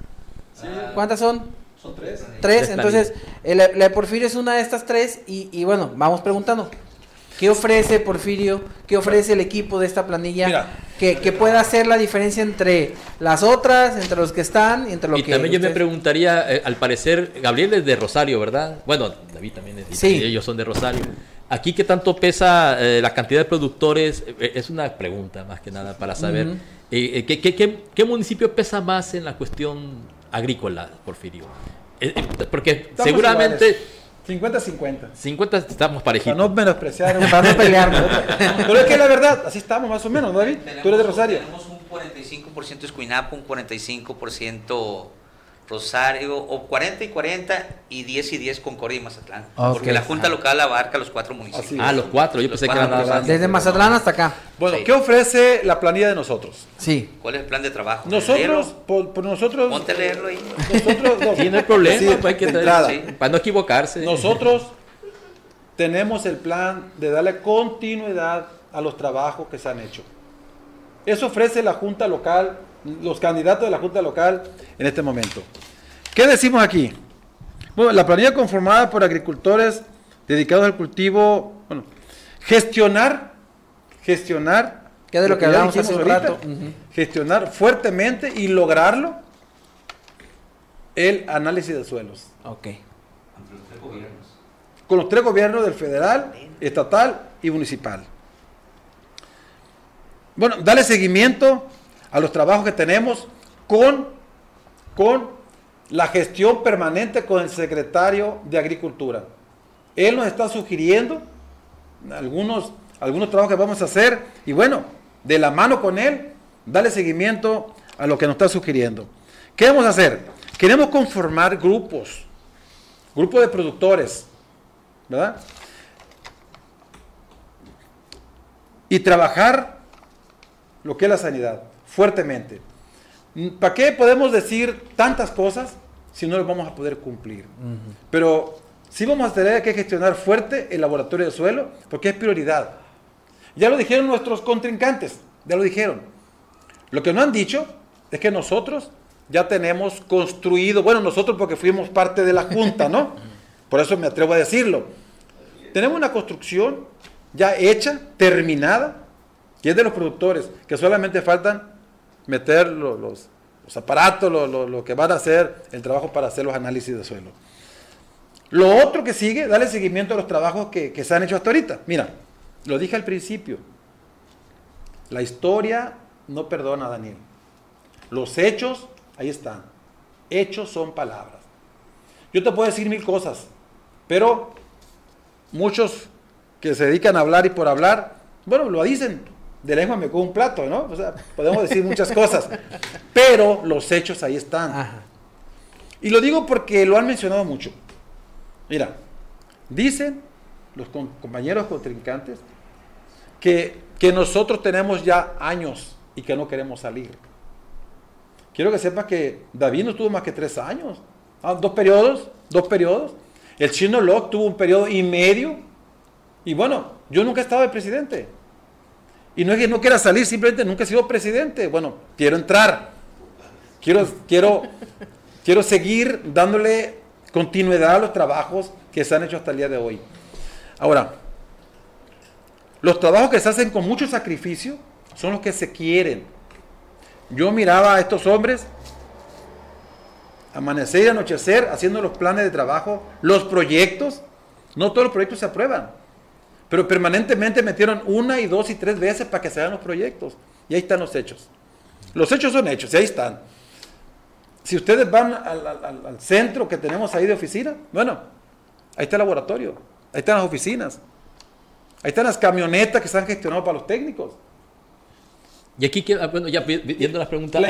¿Cuántas son? Son tres. Tres, entonces la de Porfirio es una de estas tres y, y bueno, vamos preguntando. ¿Qué ofrece Porfirio? ¿Qué ofrece el equipo de esta planilla que, que, pueda hacer la diferencia entre las otras, entre los que están y entre lo y que... Y también yo me preguntaría, eh, al parecer, Gabriel es de Rosario, ¿verdad? Bueno, David también es, sí. ellos son de Rosario. Aquí, ¿qué tanto pesa eh, la cantidad de productores? Eh, es una pregunta más que nada para saber. ¿qué, qué, qué, municipio pesa más en la cuestión agrícola, Porfirio? porque seguramente... 50-50. 50 estamos parejitos. Para no menospreciar, para no pelear. Pero es que la verdad, así estamos más o menos, ¿no, David? Tú eres de Rosario. Tenemos un 45% Escuinapo, un 45% Rosario, o 40 y 40 y 10 y 10 Concordia y Mazatlán. Porque la Junta Local abarca los cuatro municipios. Ah, los cuatro, yo pensé que eran más. Desde Mazatlán hasta acá. Bueno, ¿qué ofrece la planilla de nosotros? Sí. ¿Cuál es el plan de trabajo? Nosotros, por, nosotros. Ponte a leerlo ahí. Nosotros, no, Tiene problema, pues hay que para no equivocarse. Nosotros tenemos el plan de darle continuidad a los trabajos que se han hecho. Eso ofrece la Junta Local los candidatos de la Junta Local en este momento. ¿Qué decimos aquí? Bueno, la planilla conformada por agricultores dedicados al cultivo, bueno, gestionar, gestionar, ¿Qué de lo, que, hablamos hace un rato? Gestionar fuertemente y lograrlo el análisis de suelos. Ok. Con los tres gobiernos del federal, estatal y municipal. Bueno, darle seguimiento a los trabajos que tenemos con, con la gestión permanente con el secretario de Agricultura. Él nos está sugiriendo algunos, algunos trabajos que vamos a hacer y bueno, de la mano con él, darle seguimiento a lo que nos está sugiriendo. ¿Qué vamos a hacer? Queremos conformar grupos, grupos de productores, ¿verdad? Y trabajar lo que es la sanidad fuertemente. ¿Para qué podemos decir tantas cosas si no las vamos a poder cumplir? Pero sí vamos a tener que gestionar fuerte el laboratorio de suelo porque es prioridad. Ya lo dijeron nuestros contrincantes, ya lo dijeron. Lo que no han dicho es que nosotros ya tenemos construido, bueno, nosotros porque fuimos parte de la Junta, ¿no? Por eso me atrevo a decirlo. Tenemos una construcción ya hecha, terminada, y es de los productores, que solamente faltan meter los, los, aparatos, lo, que van a hacer el trabajo para hacer los análisis de suelo. Lo otro que sigue, darle seguimiento a los trabajos que, que se han hecho hasta ahorita. Mira, lo dije al principio, la historia no perdona a Daniel. Los hechos, ahí están. Hechos son palabras. Yo te puedo decir mil cosas, pero muchos que se dedican a hablar y por hablar, bueno, lo dicen, de lengua me como un plato, ¿no? O sea, podemos decir muchas cosas, pero los hechos ahí están. Y lo digo porque lo han mencionado mucho. Mira, dicen los compañeros contrincantes que, que nosotros tenemos ya años y que no queremos salir. Quiero que sepas que David no tuvo más que tres años. Ah, dos periodos, dos periodos. El chino Locke tuvo un periodo y medio. Y bueno, yo nunca he estado de presidente. Y no es que no quiera salir, simplemente nunca he sido presidente. Bueno, quiero entrar. Quiero, quiero, quiero seguir dándole continuidad a los trabajos que se han hecho hasta el día de hoy. Ahora, los trabajos que se hacen con mucho sacrificio son los que se quieren. Yo miraba a estos hombres amanecer y anochecer haciendo los planes de trabajo, los proyectos. No todos los proyectos se aprueban, pero permanentemente metieron una y dos y tres veces para que se hagan los proyectos. Y ahí están los hechos. Los hechos son hechos y ahí están. Si ustedes van al, centro que tenemos ahí de oficina, bueno, ahí está el laboratorio, ahí están las oficinas, ahí están las camionetas que se han gestionado para los técnicos. Y aquí, bueno, ya viendo las preguntas.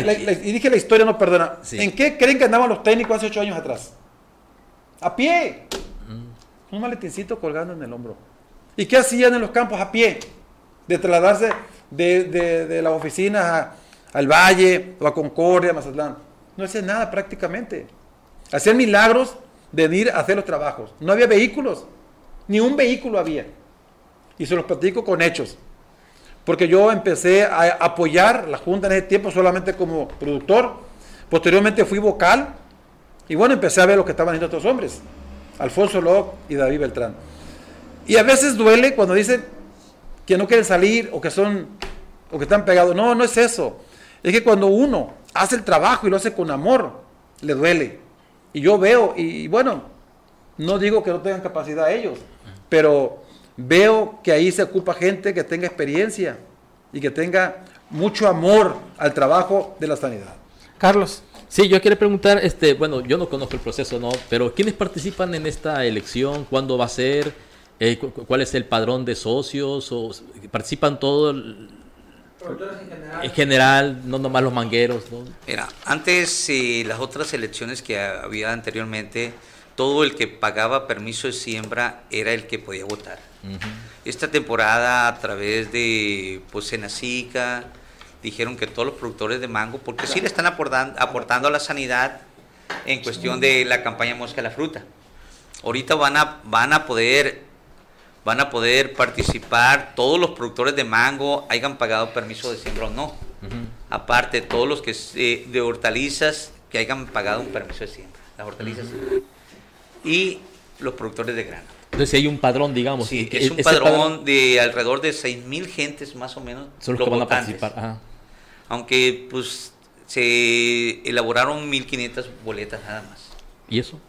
y dije la historia no perdona. ¿En qué creen que andaban los técnicos hace ocho años atrás? A pie. Mm. Un maletincito colgando en el hombro. ¿Y qué hacían en los campos a pie? De trasladarse de, de, las oficinas al Valle o a Concordia, Mazatlán. No hacían nada prácticamente. Hacían milagros de ir a hacer los trabajos. No había vehículos. Ni un vehículo había. Y se los platico con hechos porque yo empecé a apoyar la Junta en ese tiempo solamente como productor. Posteriormente fui vocal y bueno, empecé a ver lo que estaban haciendo otros hombres, Alfonso Locke y David Beltrán. Y a veces duele cuando dicen que no quieren salir o que son o que están pegados. No, no es eso. Es que cuando uno hace el trabajo y lo hace con amor, le duele. Y yo veo, y bueno, no digo que no tengan capacidad ellos, pero veo que ahí se ocupa gente que tenga experiencia y que tenga mucho amor al trabajo de la sanidad. Carlos. Sí, yo quiero preguntar, este, bueno, yo no conozco el proceso, ¿no? Pero ¿quiénes participan en esta elección? ¿Cuándo va a ser? Eh, ¿Cuál es el padrón de socios? ¿O participan todos? En general. en general, no nomás los mangueros, ¿no? Mira, antes eh, las otras elecciones que había anteriormente, todo el que pagaba permiso de siembra era el que podía votar. Esta temporada a través de pues Senacica dijeron que todos los productores de mango, porque sí le están aportando, aportando a la sanidad en cuestión de la campaña Mosca de la Fruta. Ahorita van a, van a poder van a poder participar todos los productores de mango, hayan pagado permiso de siembra o no. Aparte, todos los que de hortalizas que hayan pagado un permiso de siembra, las hortalizas. Y los productores de grano. Entonces hay un padrón, digamos. Sí, es un padrón, de alrededor de 6.000 gentes más o menos. Son los que van a participar. Aunque pues se elaboraron 1.500 boletas nada más. ¿Y eso?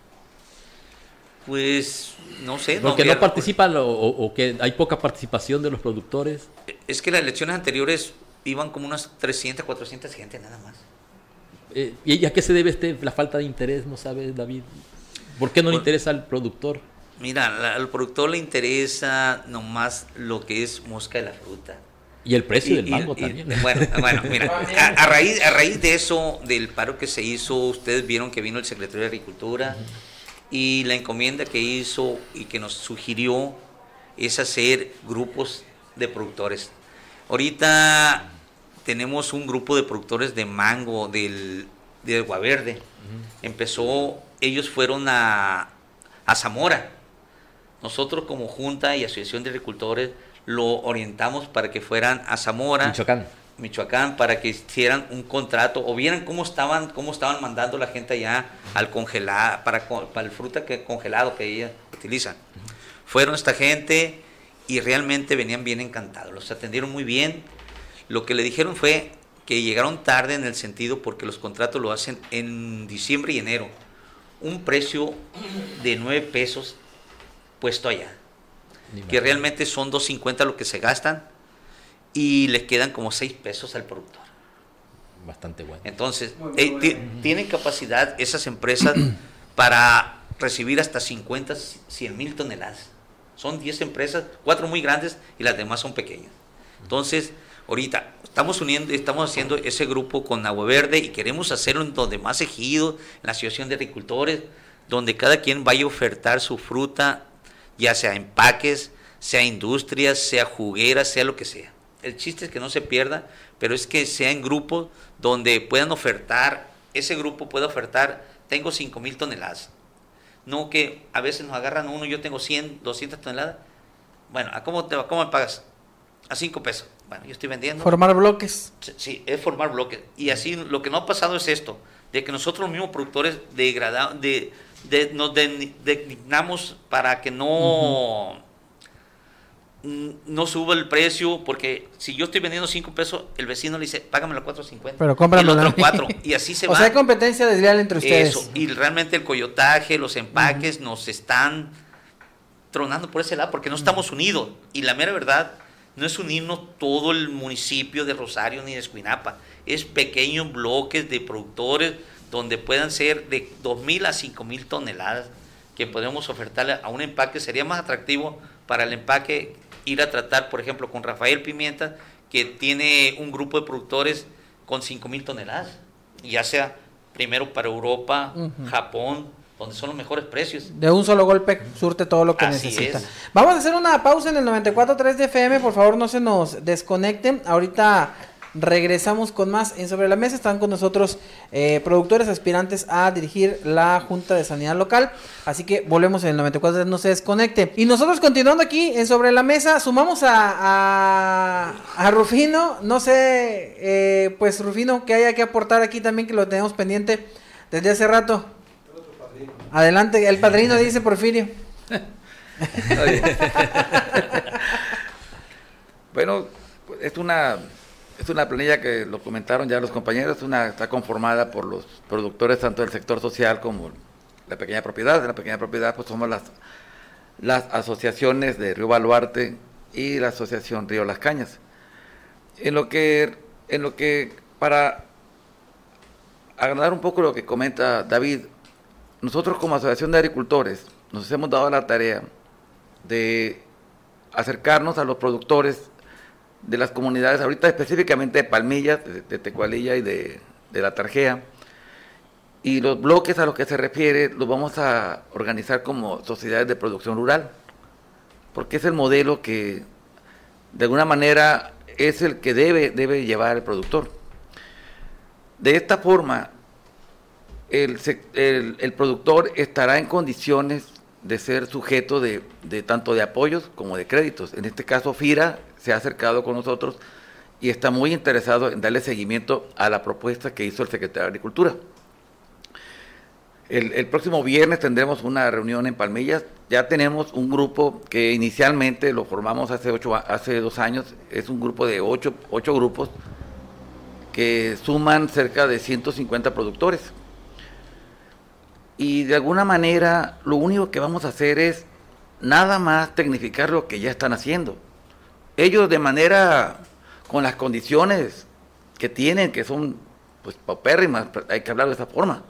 Pues no sé. Porque no, participan o, que hay poca participación de los productores. Es que las elecciones anteriores iban como unas 300, 400 gente nada más. Eh, ¿Y a qué se debe este, la falta de interés, no sabes, David? ¿Por qué no le pues interesa al productor? Mira, al productor le interesa nomás lo que es mosca de la fruta. Y el precio del mango también. bueno, bueno, mira, a, raíz, a raíz de eso, del paro que se hizo, ustedes vieron que vino el secretario de Agricultura y la encomienda que hizo y que nos sugirió es hacer grupos de productores. Ahorita tenemos un grupo de productores de mango del, de Agua Verde. Empezó, ellos fueron a, a Zamora nosotros como Junta y Asociación de Agricultores lo orientamos para que fueran a Zamora. Michoacán, para que hicieran un contrato o vieran cómo estaban, cómo estaban mandando la gente allá al congelar, para, para el fruta que, congelado que ellos utilizan. Fueron esta gente y realmente venían bien encantados, los atendieron muy bien. Lo que le dijeron fue que llegaron tarde en el sentido porque los contratos lo hacen en diciembre y enero. Un precio de 9 pesos puesto allá. que realmente son 2.50 lo que se gastan y les quedan como 6 pesos al productor. Bastante bueno. Entonces, eh, tienen capacidad esas empresas para recibir hasta 50, 100 mil toneladas. Son 10 empresas, cuatro muy grandes y las demás son pequeñas. Entonces, ahorita estamos uniendo, estamos haciendo ese grupo con Agua Verde y queremos hacerlo en donde más ejido, en la Asociación de Agricultores, donde cada quien vaya a ofertar su fruta, ya sea empaques, sea industrias, sea jugueras, sea lo que sea. El chiste es que no se pierda, pero es que sea en grupos donde puedan ofertar, ese grupo pueda ofertar, tengo 5 mil toneladas. No que a veces nos agarran uno, yo tengo 100, 200 toneladas. Bueno, ¿a cómo, te, cómo me pagas? A 5 pesos. Bueno, yo estoy vendiendo. Formar bloques. Sí, es formar bloques. Y así lo que no ha pasado es esto, de que nosotros los mismos productores degradamos, de, de, nos designamos para que no no subo el precio porque si yo estoy vendiendo 5 pesos, el vecino le dice, págame los 4.50. Pero cómprame los 4 y así se va. O sea, hay competencia desleal entre ustedes. Eso, y realmente el coyotaje, los empaques nos están tronando por ese lado porque no estamos unidos. Y la mera verdad, no es unirnos todo el municipio de Rosario ni de Escuinapa, es pequeños bloques de productores donde puedan ser de 2.000 a 5.000 toneladas que podemos ofertarle a un empaque. Sería más atractivo para el empaque ir a tratar, por ejemplo, con Rafael Pimienta, que tiene un grupo de productores con 5 mil toneladas, ya sea primero para Europa, Japón, donde son los mejores precios. De un solo golpe surte todo lo que necesita. Vamos a hacer una pausa en el 94.3 de FM, por favor no se nos desconecten. Ahorita Regresamos con más en Sobre la Mesa. Están con nosotros eh, productores aspirantes a dirigir la Junta de Sanidad Local. Así que volvemos en el 94, no se desconecte. Y nosotros continuando aquí en Sobre la Mesa, sumamos a, a, Rufino. No sé, eh, pues Rufino, que haya que aportar aquí también, que lo tenemos pendiente desde hace rato. Adelante, el padrino dice Porfirio. bueno, es una es una planilla que lo comentaron ya los compañeros, una, está conformada por los productores tanto del sector social como la pequeña propiedad. De la pequeña propiedad pues somos las, las asociaciones de Río Baluarte y la asociación Río Las Cañas. En lo que, en lo que para agradar un poco lo que comenta David, nosotros como asociación de agricultores nos hemos dado la tarea de acercarnos a los productores de las comunidades, ahorita específicamente de Palmillas, de, Tecualilla y de, la Tarjea. Y los bloques a los que se refiere los vamos a organizar como sociedades de producción rural, porque es el modelo que de alguna manera es el que debe, debe llevar el productor. De esta forma, el, el, productor estará en condiciones de ser sujeto de, de, tanto de apoyos como de créditos. En este caso, FIRA se ha acercado con nosotros y está muy interesado en darle seguimiento a la propuesta que hizo el secretario de Agricultura. El, próximo viernes tendremos una reunión en Palmillas. Ya tenemos un grupo que inicialmente lo formamos hace, ocho, hace dos años. Es un grupo de ocho, ocho grupos que suman cerca de 150 productores. Y de alguna manera lo único que vamos a hacer es nada más tecnificar lo que ya están haciendo ellos de manera, con las condiciones que tienen, que son pues paupérrimas, hay que hablar de esa forma.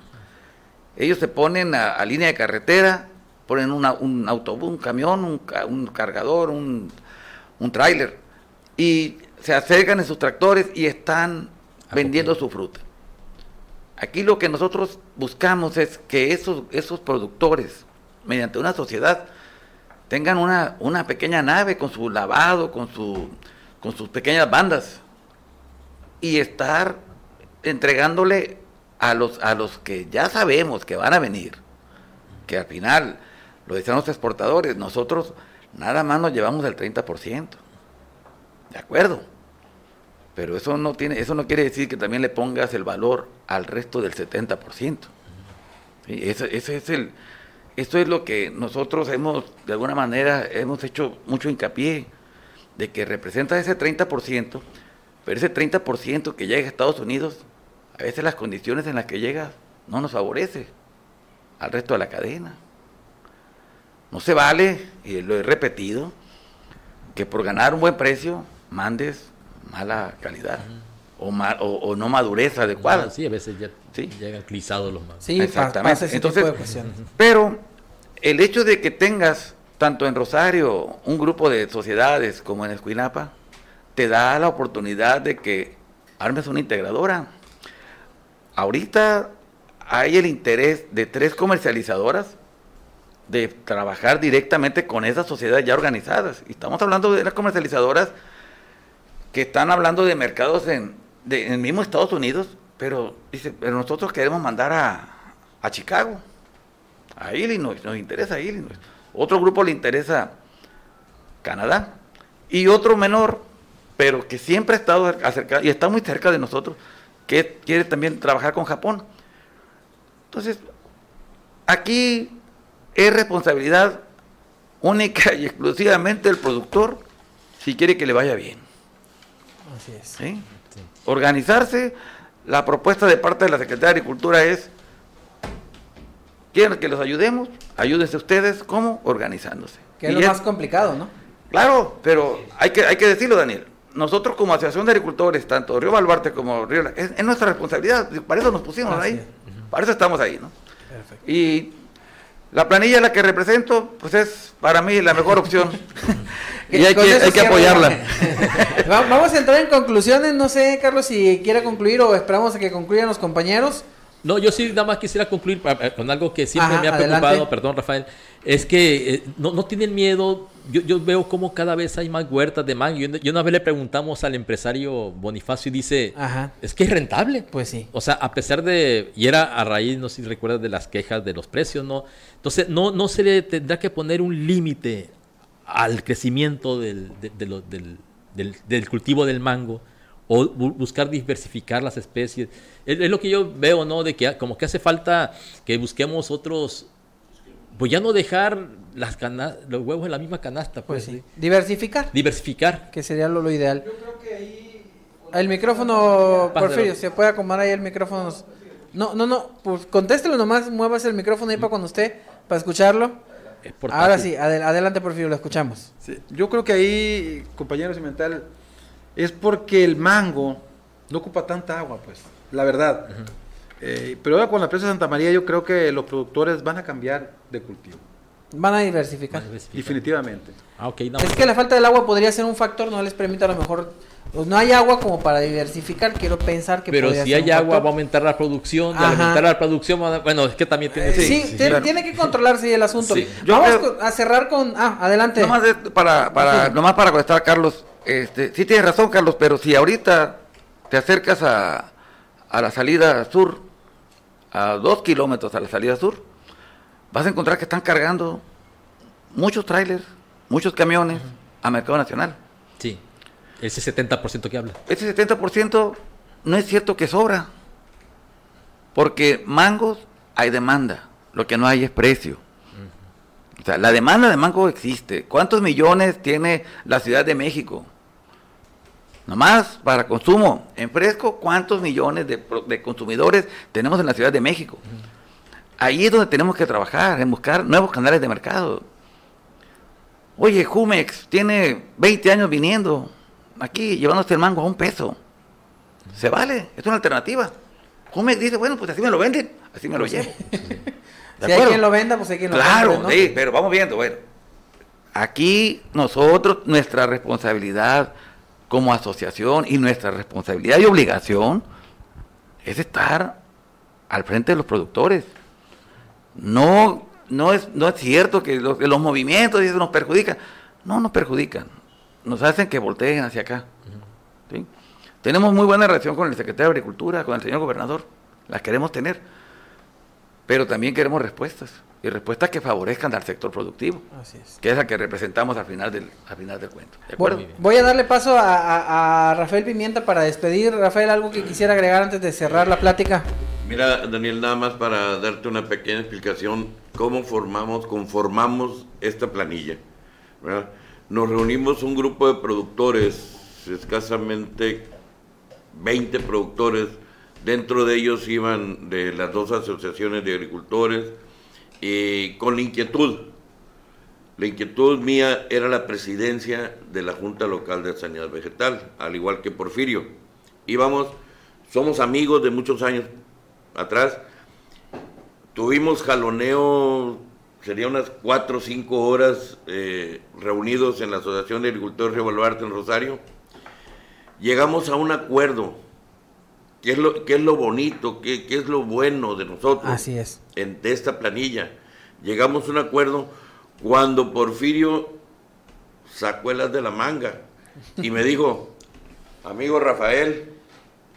Ellos se ponen a, línea de carretera, ponen un autobús, un camión, un, cargador, un, un tráiler, y se acercan en sus tractores y están vendiendo su fruta. Aquí lo que nosotros buscamos es que esos, esos productores, mediante una sociedad, tengan una, una pequeña nave con su lavado, con, su, con sus pequeñas bandas y estar entregándole a los, a los que ya sabemos que van a venir, que al final, lo decían los exportadores, nosotros nada más nos llevamos el 30%. ¿De acuerdo? Pero eso no, tiene, eso no quiere decir que también le pongas el valor al resto del 70%. Sí, eso, eso es el, esto es lo que nosotros hemos, de alguna manera, hemos hecho mucho hincapié, de que representa ese 30%, pero ese 30% que llega a Estados Unidos, a veces las condiciones en las que llega no nos favorece al resto de la cadena. No se vale, y lo he repetido, que por ganar un buen precio mandes mala calidad o, ma- o, o no madurez adecuada. Sí, a veces ya Sí. llegan clisados los más. Sí, Exactamente. pasa ese Entonces, tipo de cuestiones. Pero el hecho de que tengas, tanto en Rosario, un grupo de sociedades como en Escuinapa, te da la oportunidad de que armes una integradora. Ahorita hay el interés de tres comercializadoras de trabajar directamente con esas sociedades ya organizadas. Y estamos hablando de las comercializadoras que están hablando de mercados en, de- en el mismo Estados Unidos, pero dice, pero nosotros queremos mandar a, a Chicago, a Illinois, nos interesa Illinois. Otro grupo le interesa Canadá y otro menor, pero que siempre ha estado acercado y está muy cerca de nosotros, que quiere también trabajar con Japón. Entonces, aquí es responsabilidad única y exclusivamente del productor si quiere que le vaya bien. Así es. ¿sí? Organizarse, la propuesta de parte de la Secretaría de Agricultura es, quieren que los ayudemos, ayúdense ustedes, ¿cómo? Organizándose. Que es Y lo es- más complicado, ¿no? Claro, pero hay que, hay que decirlo, Daniel. Nosotros como Asociación de Agricultores, tanto Río Baluarte como Río... Es, es nuestra responsabilidad, para eso nos pusimos ahí, para eso estamos ahí, ¿no? Perfecto. Y la planilla la que represento, pues es para mí la mejor opción. y hay que, hay que apoyarla. Va- Vamos a entrar en conclusiones. No sé, Carlos, si quiere concluir o esperamos a que concluyan los compañeros. No, yo sí nada más quisiera concluir eh, con algo que siempre Ajá, me ha adelante. preocupado, perdón Rafael, es que eh, no, no tienen miedo, yo, yo veo como cada vez hay más huertas de mango, yo, yo una vez le preguntamos al empresario Bonifacio y dice, Ajá. es que es rentable. Pues sí. O sea, a pesar de, y era a raíz, no sé si recuerdas, de las quejas de los precios, ¿no? Entonces, no, no se le tendrá que poner un límite al crecimiento del, de- de lo- del, del- del cultivo del mango o bu- buscar diversificar las especies. Es, es lo que yo veo, ¿no? De que como que hace falta que busquemos otros, pues ya no dejar las cana- los huevos en la misma canasta, Pues pues, sí. Diversificar, diversificar. que sería lo, lo ideal. El micrófono, Pásalo. Porfirio, se puede acomodar ahí el micrófono. No, no, no, pues contéstelo nomás, muevas el micrófono ahí para cuando usted, para escucharlo. Es portátil. Ahora sí, adel- adelante, Porfirio, lo escuchamos. Sí, Yo creo que ahí, compañero cimental, es porque el mango no ocupa tanta agua, pues, la verdad. Eh, pero ahora con la presa de Santa María yo creo que los productores van a cambiar de cultivo, Van a diversificar. Diversificar. definitivamente. Ah, ok, no. Es que la falta del agua podría ser un factor, no les permite a lo mejor. pues, no hay agua como para diversificar, quiero pensar que Pero si ser hay un agua, va a aumentar la producción. Aumentar la producción, bueno, es que también tiene. Eh, Sí, Sí, sí, tiene, claro. tiene que controlarse el asunto. Sí. Yo Vamos creo- a cerrar con. Ah, adelante. Nomás de- para, para, Sí. nomás para contestar a Carlos, este, sí tienes razón, Carlos, pero si ahorita te acercas a, a la salida sur, a dos kilómetros a la salida sur, vas a encontrar que están cargando muchos trailers, muchos camiones a mercado nacional. Sí. Ese 70% que habla. Ese 70% no es cierto que sobra, porque mangos hay demanda, lo que no hay es precio. O sea, la demanda de mango existe. ¿Cuántos millones tiene la Ciudad de México? Nomás para consumo en fresco, ¿cuántos millones de, de consumidores tenemos en la Ciudad de México? Ahí es donde tenemos que trabajar, en buscar nuevos canales de mercado. Oye, Jumex tiene 20 años viniendo aquí, llevándose el mango a un peso. Se vale, es una alternativa. Jumex dice, bueno, pues así me lo venden, así me lo llevo. ¿De si hay acuerdo? quien lo venda, pues hay quien lo Claro, ¿no? sí, pero vamos viendo, bueno. Aquí nosotros, nuestra responsabilidad como asociación y nuestra responsabilidad y obligación es estar al frente de los productores. No, no, es, no es cierto que los, que los movimientos nos perjudican. No nos perjudican. Nos hacen que volteen hacia acá. Tenemos muy buena relación con el secretario de Agricultura, con el señor gobernador. Las queremos tener. Pero también queremos respuestas y respuestas que favorezcan al sector productivo, Así es. que es la que representamos al final del, al final del cuento. ¿De voy a darle paso a, a- a Rafael Pimienta para despedir. Rafael, algo que quisiera agregar antes de cerrar la plática. Mira, Daniel, nada más para darte una pequeña explicación, cómo formamos, conformamos esta planilla. ¿verdad? Nos reunimos un grupo de productores, escasamente 20 productores, dentro de ellos iban de las dos asociaciones de agricultores, y con la inquietud. La inquietud mía era la presidencia de la Junta Local de Sanidad Vegetal, al igual que Porfirio. Íbamos, somos amigos de muchos años atrás. Tuvimos jaloneo, sería unas cuatro o cinco horas eh, reunidos en la Asociación de Agricultores Río Baluarte en Rosario. Llegamos a un acuerdo. ¿Qué es lo, qué es lo bonito? ¿Qué, qué es lo bueno de nosotros? Así es. en, de esta planilla. Llegamos a un acuerdo cuando Porfirio sacó el as de la manga y me dijo, amigo Rafael,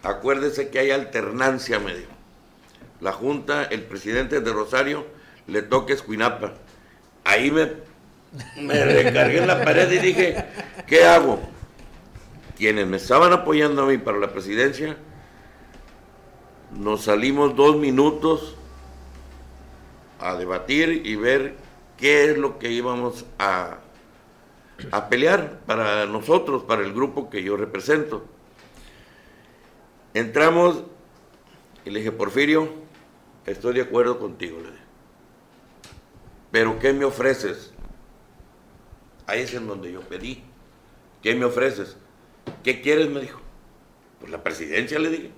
acuérdese que hay alternancia, me dijo. La Junta, el presidente de Rosario, le toca Escuinapa. Ahí me, me recargué en la pared y dije, ¿qué hago? Quienes me estaban apoyando a mí para la presidencia, nos salimos dos minutos a debatir y ver qué es lo que íbamos a, a pelear para nosotros, para el grupo que yo represento. Entramos y le dije, Porfirio, estoy de acuerdo contigo, le dije. Pero ¿qué me ofreces? Ahí es en donde yo pedí. ¿Qué me ofreces? ¿Qué quieres? Me dijo. Pues la presidencia, le dije.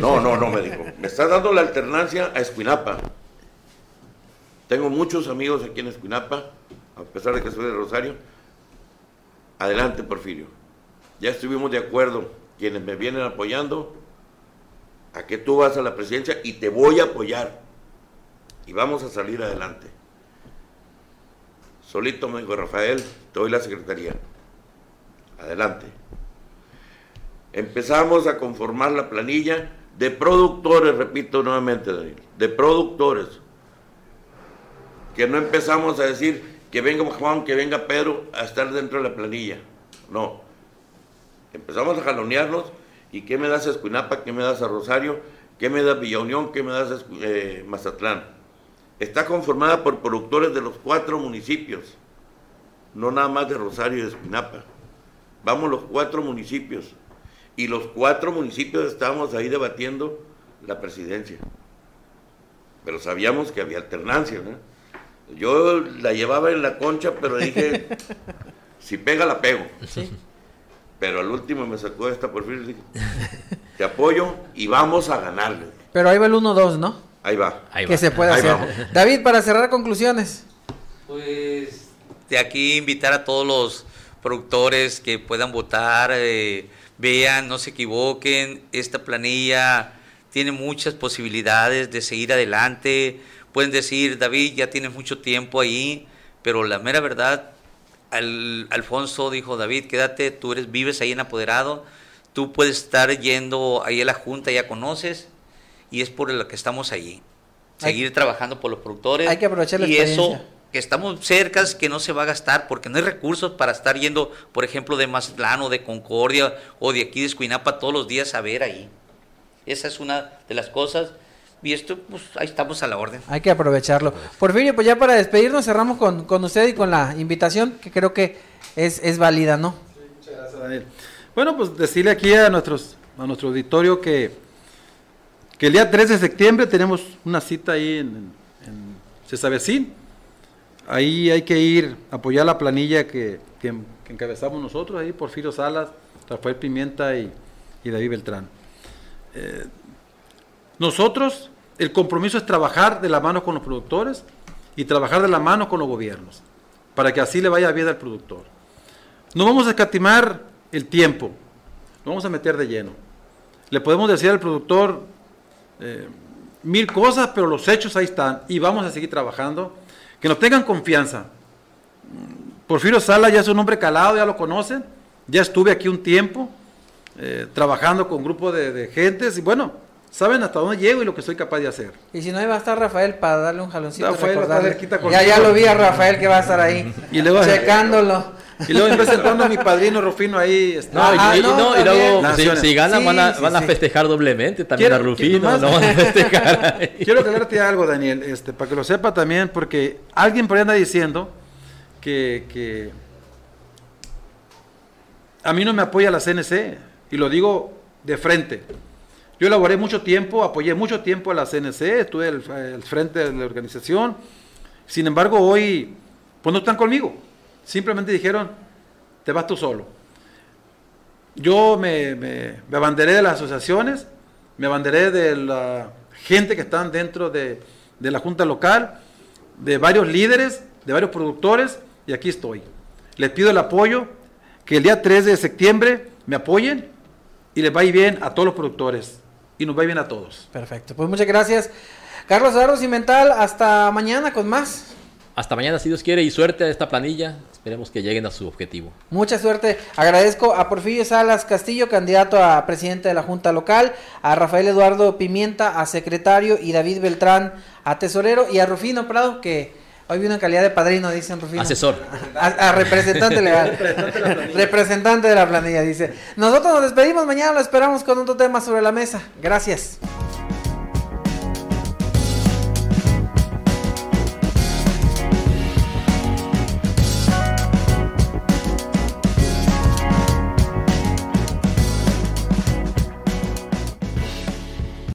No, no, no, me dijo. Me estás dando la alternancia a Escuinapa. Tengo muchos amigos aquí en Escuinapa, a pesar de que soy de Rosario. Adelante, Porfirio. Ya estuvimos de acuerdo, quienes me vienen apoyando, a que tú vas a la presidencia y te voy a apoyar. Y vamos a salir adelante. Solito me dijo Rafael, te doy la secretaría. Adelante. Empezamos a conformar la planilla de productores, repito nuevamente, Daniel, de productores que no empezamos a decir que venga Juan, que venga Pedro a estar dentro de la planilla. No. Empezamos a jalonearnos y ¿qué me das a Escuinapa? ¿Qué me das a Rosario? ¿Qué me das Villa Unión? ¿Qué me das a eh, Mazatlán? Está conformada por productores de los cuatro municipios, no nada más de Rosario y de Escuinapa. Vamos los cuatro municipios. Y los cuatro municipios estábamos ahí debatiendo la presidencia. Pero sabíamos que había alternancia, ¿no? Yo la llevaba en la concha, pero dije, si pega, la pego. Pero al último me sacó esta por fin y dije, te apoyo y vamos a ganarle. Pero ahí va el 1-2, ¿no? Ahí va. Ahí que va. se puede Ahí hacer. vamos. David, para cerrar conclusiones. Pues de aquí invitar a todos los productores que puedan votar, eh, vean, no se equivoquen, esta planilla tiene muchas posibilidades de seguir adelante. Pueden decir, David, ya tienes mucho tiempo ahí, pero la mera verdad, al- Alfonso dijo, David, quédate, tú eres, vives ahí en apoderado, tú puedes estar yendo ahí a la junta, ya conoces, y es por lo que estamos ahí. Hay- Seguir trabajando por los productores. Hay que aprovechar la Y eso, experiencia. Que estamos cerca, que no se va a gastar, porque no hay recursos para estar yendo, por ejemplo, de Mazatlán o de Concordia o de aquí de Escuinapa todos los días a ver ahí. Esa es una de las cosas. Y esto, pues ahí estamos a la orden. Hay que aprovecharlo. Porfirio, pues ya para despedirnos cerramos con, con usted y con la invitación que creo que es, es válida, ¿no? Muchas gracias, Daniel. Bueno, pues decirle aquí a, nuestros, a nuestro auditorio que, que el día 3 de septiembre tenemos una cita ahí en, en Cesavecín. Ahí hay que ir apoyar la planilla que, encabezamos nosotros, ahí Porfirio Salas, Rafael Pimienta y, y David Beltrán. Eh, nosotros, el compromiso es trabajar de la mano con los productores y trabajar de la mano con los gobiernos, para que así le vaya bien al productor. No vamos a escatimar el tiempo, lo vamos a meter de lleno. Le podemos decir al productor eh, mil cosas, pero los hechos ahí están y vamos a seguir trabajando. Que nos tengan confianza. Porfirio Sala ya es un hombre calado, ya lo conocen. Ya estuve aquí un tiempo eh, trabajando con un grupo de, de gentes y bueno, saben hasta dónde llego y lo que soy capaz de hacer. Y si no, ahí va a estar Rafael para darle un jaloncito. Rafael va ya, ya lo vi a Rafael que va a estar ahí. Y luego- checándolo. Y luego en vez entrando a mi padrino Rufino ahí. No, y, Ah, y- no, no, y luego, si, Naciones. si ganan, Sí, van, a, sí, van a sí. festejar doblemente también Quiero- a Rufino, nomás- no van a festejar ahí. Quiero aclararte algo, Daniel, este, para que lo sepa también, porque alguien por ahí anda diciendo que, que a mí no me apoya la CNC, y lo digo de frente. Yo elaboré mucho tiempo, apoyé mucho tiempo a la CNC, estuve al, frente de la organización. Sin embargo, hoy, pues no están conmigo. Simplemente dijeron, te vas tú solo. Yo me, me, abanderé de las asociaciones, me abanderé de la gente que están dentro de, de la junta local, de varios líderes, de varios productores, y aquí estoy. Les pido el apoyo, que el día 3 de septiembre me apoyen y les vaya bien a todos los productores y nos vaya bien a todos. Perfecto, pues muchas gracias. Carlos Eduardo Cimental, hasta mañana con más. Hasta mañana, si Dios quiere, y suerte a esta planilla. Esperemos que lleguen a su objetivo. Mucha suerte. Agradezco a Porfirio Salas Castillo, candidato a presidente de la Junta Local, a Rafael Eduardo Pimienta, a secretario, y David Beltrán, a tesorero, y a Rufino Prado, que hoy vino en calidad de padrino, dicen Rufino. Asesor. A, a representante legal. representante de la planilla, dice. Nosotros nos despedimos, mañana lo esperamos con otro tema sobre la mesa. Gracias.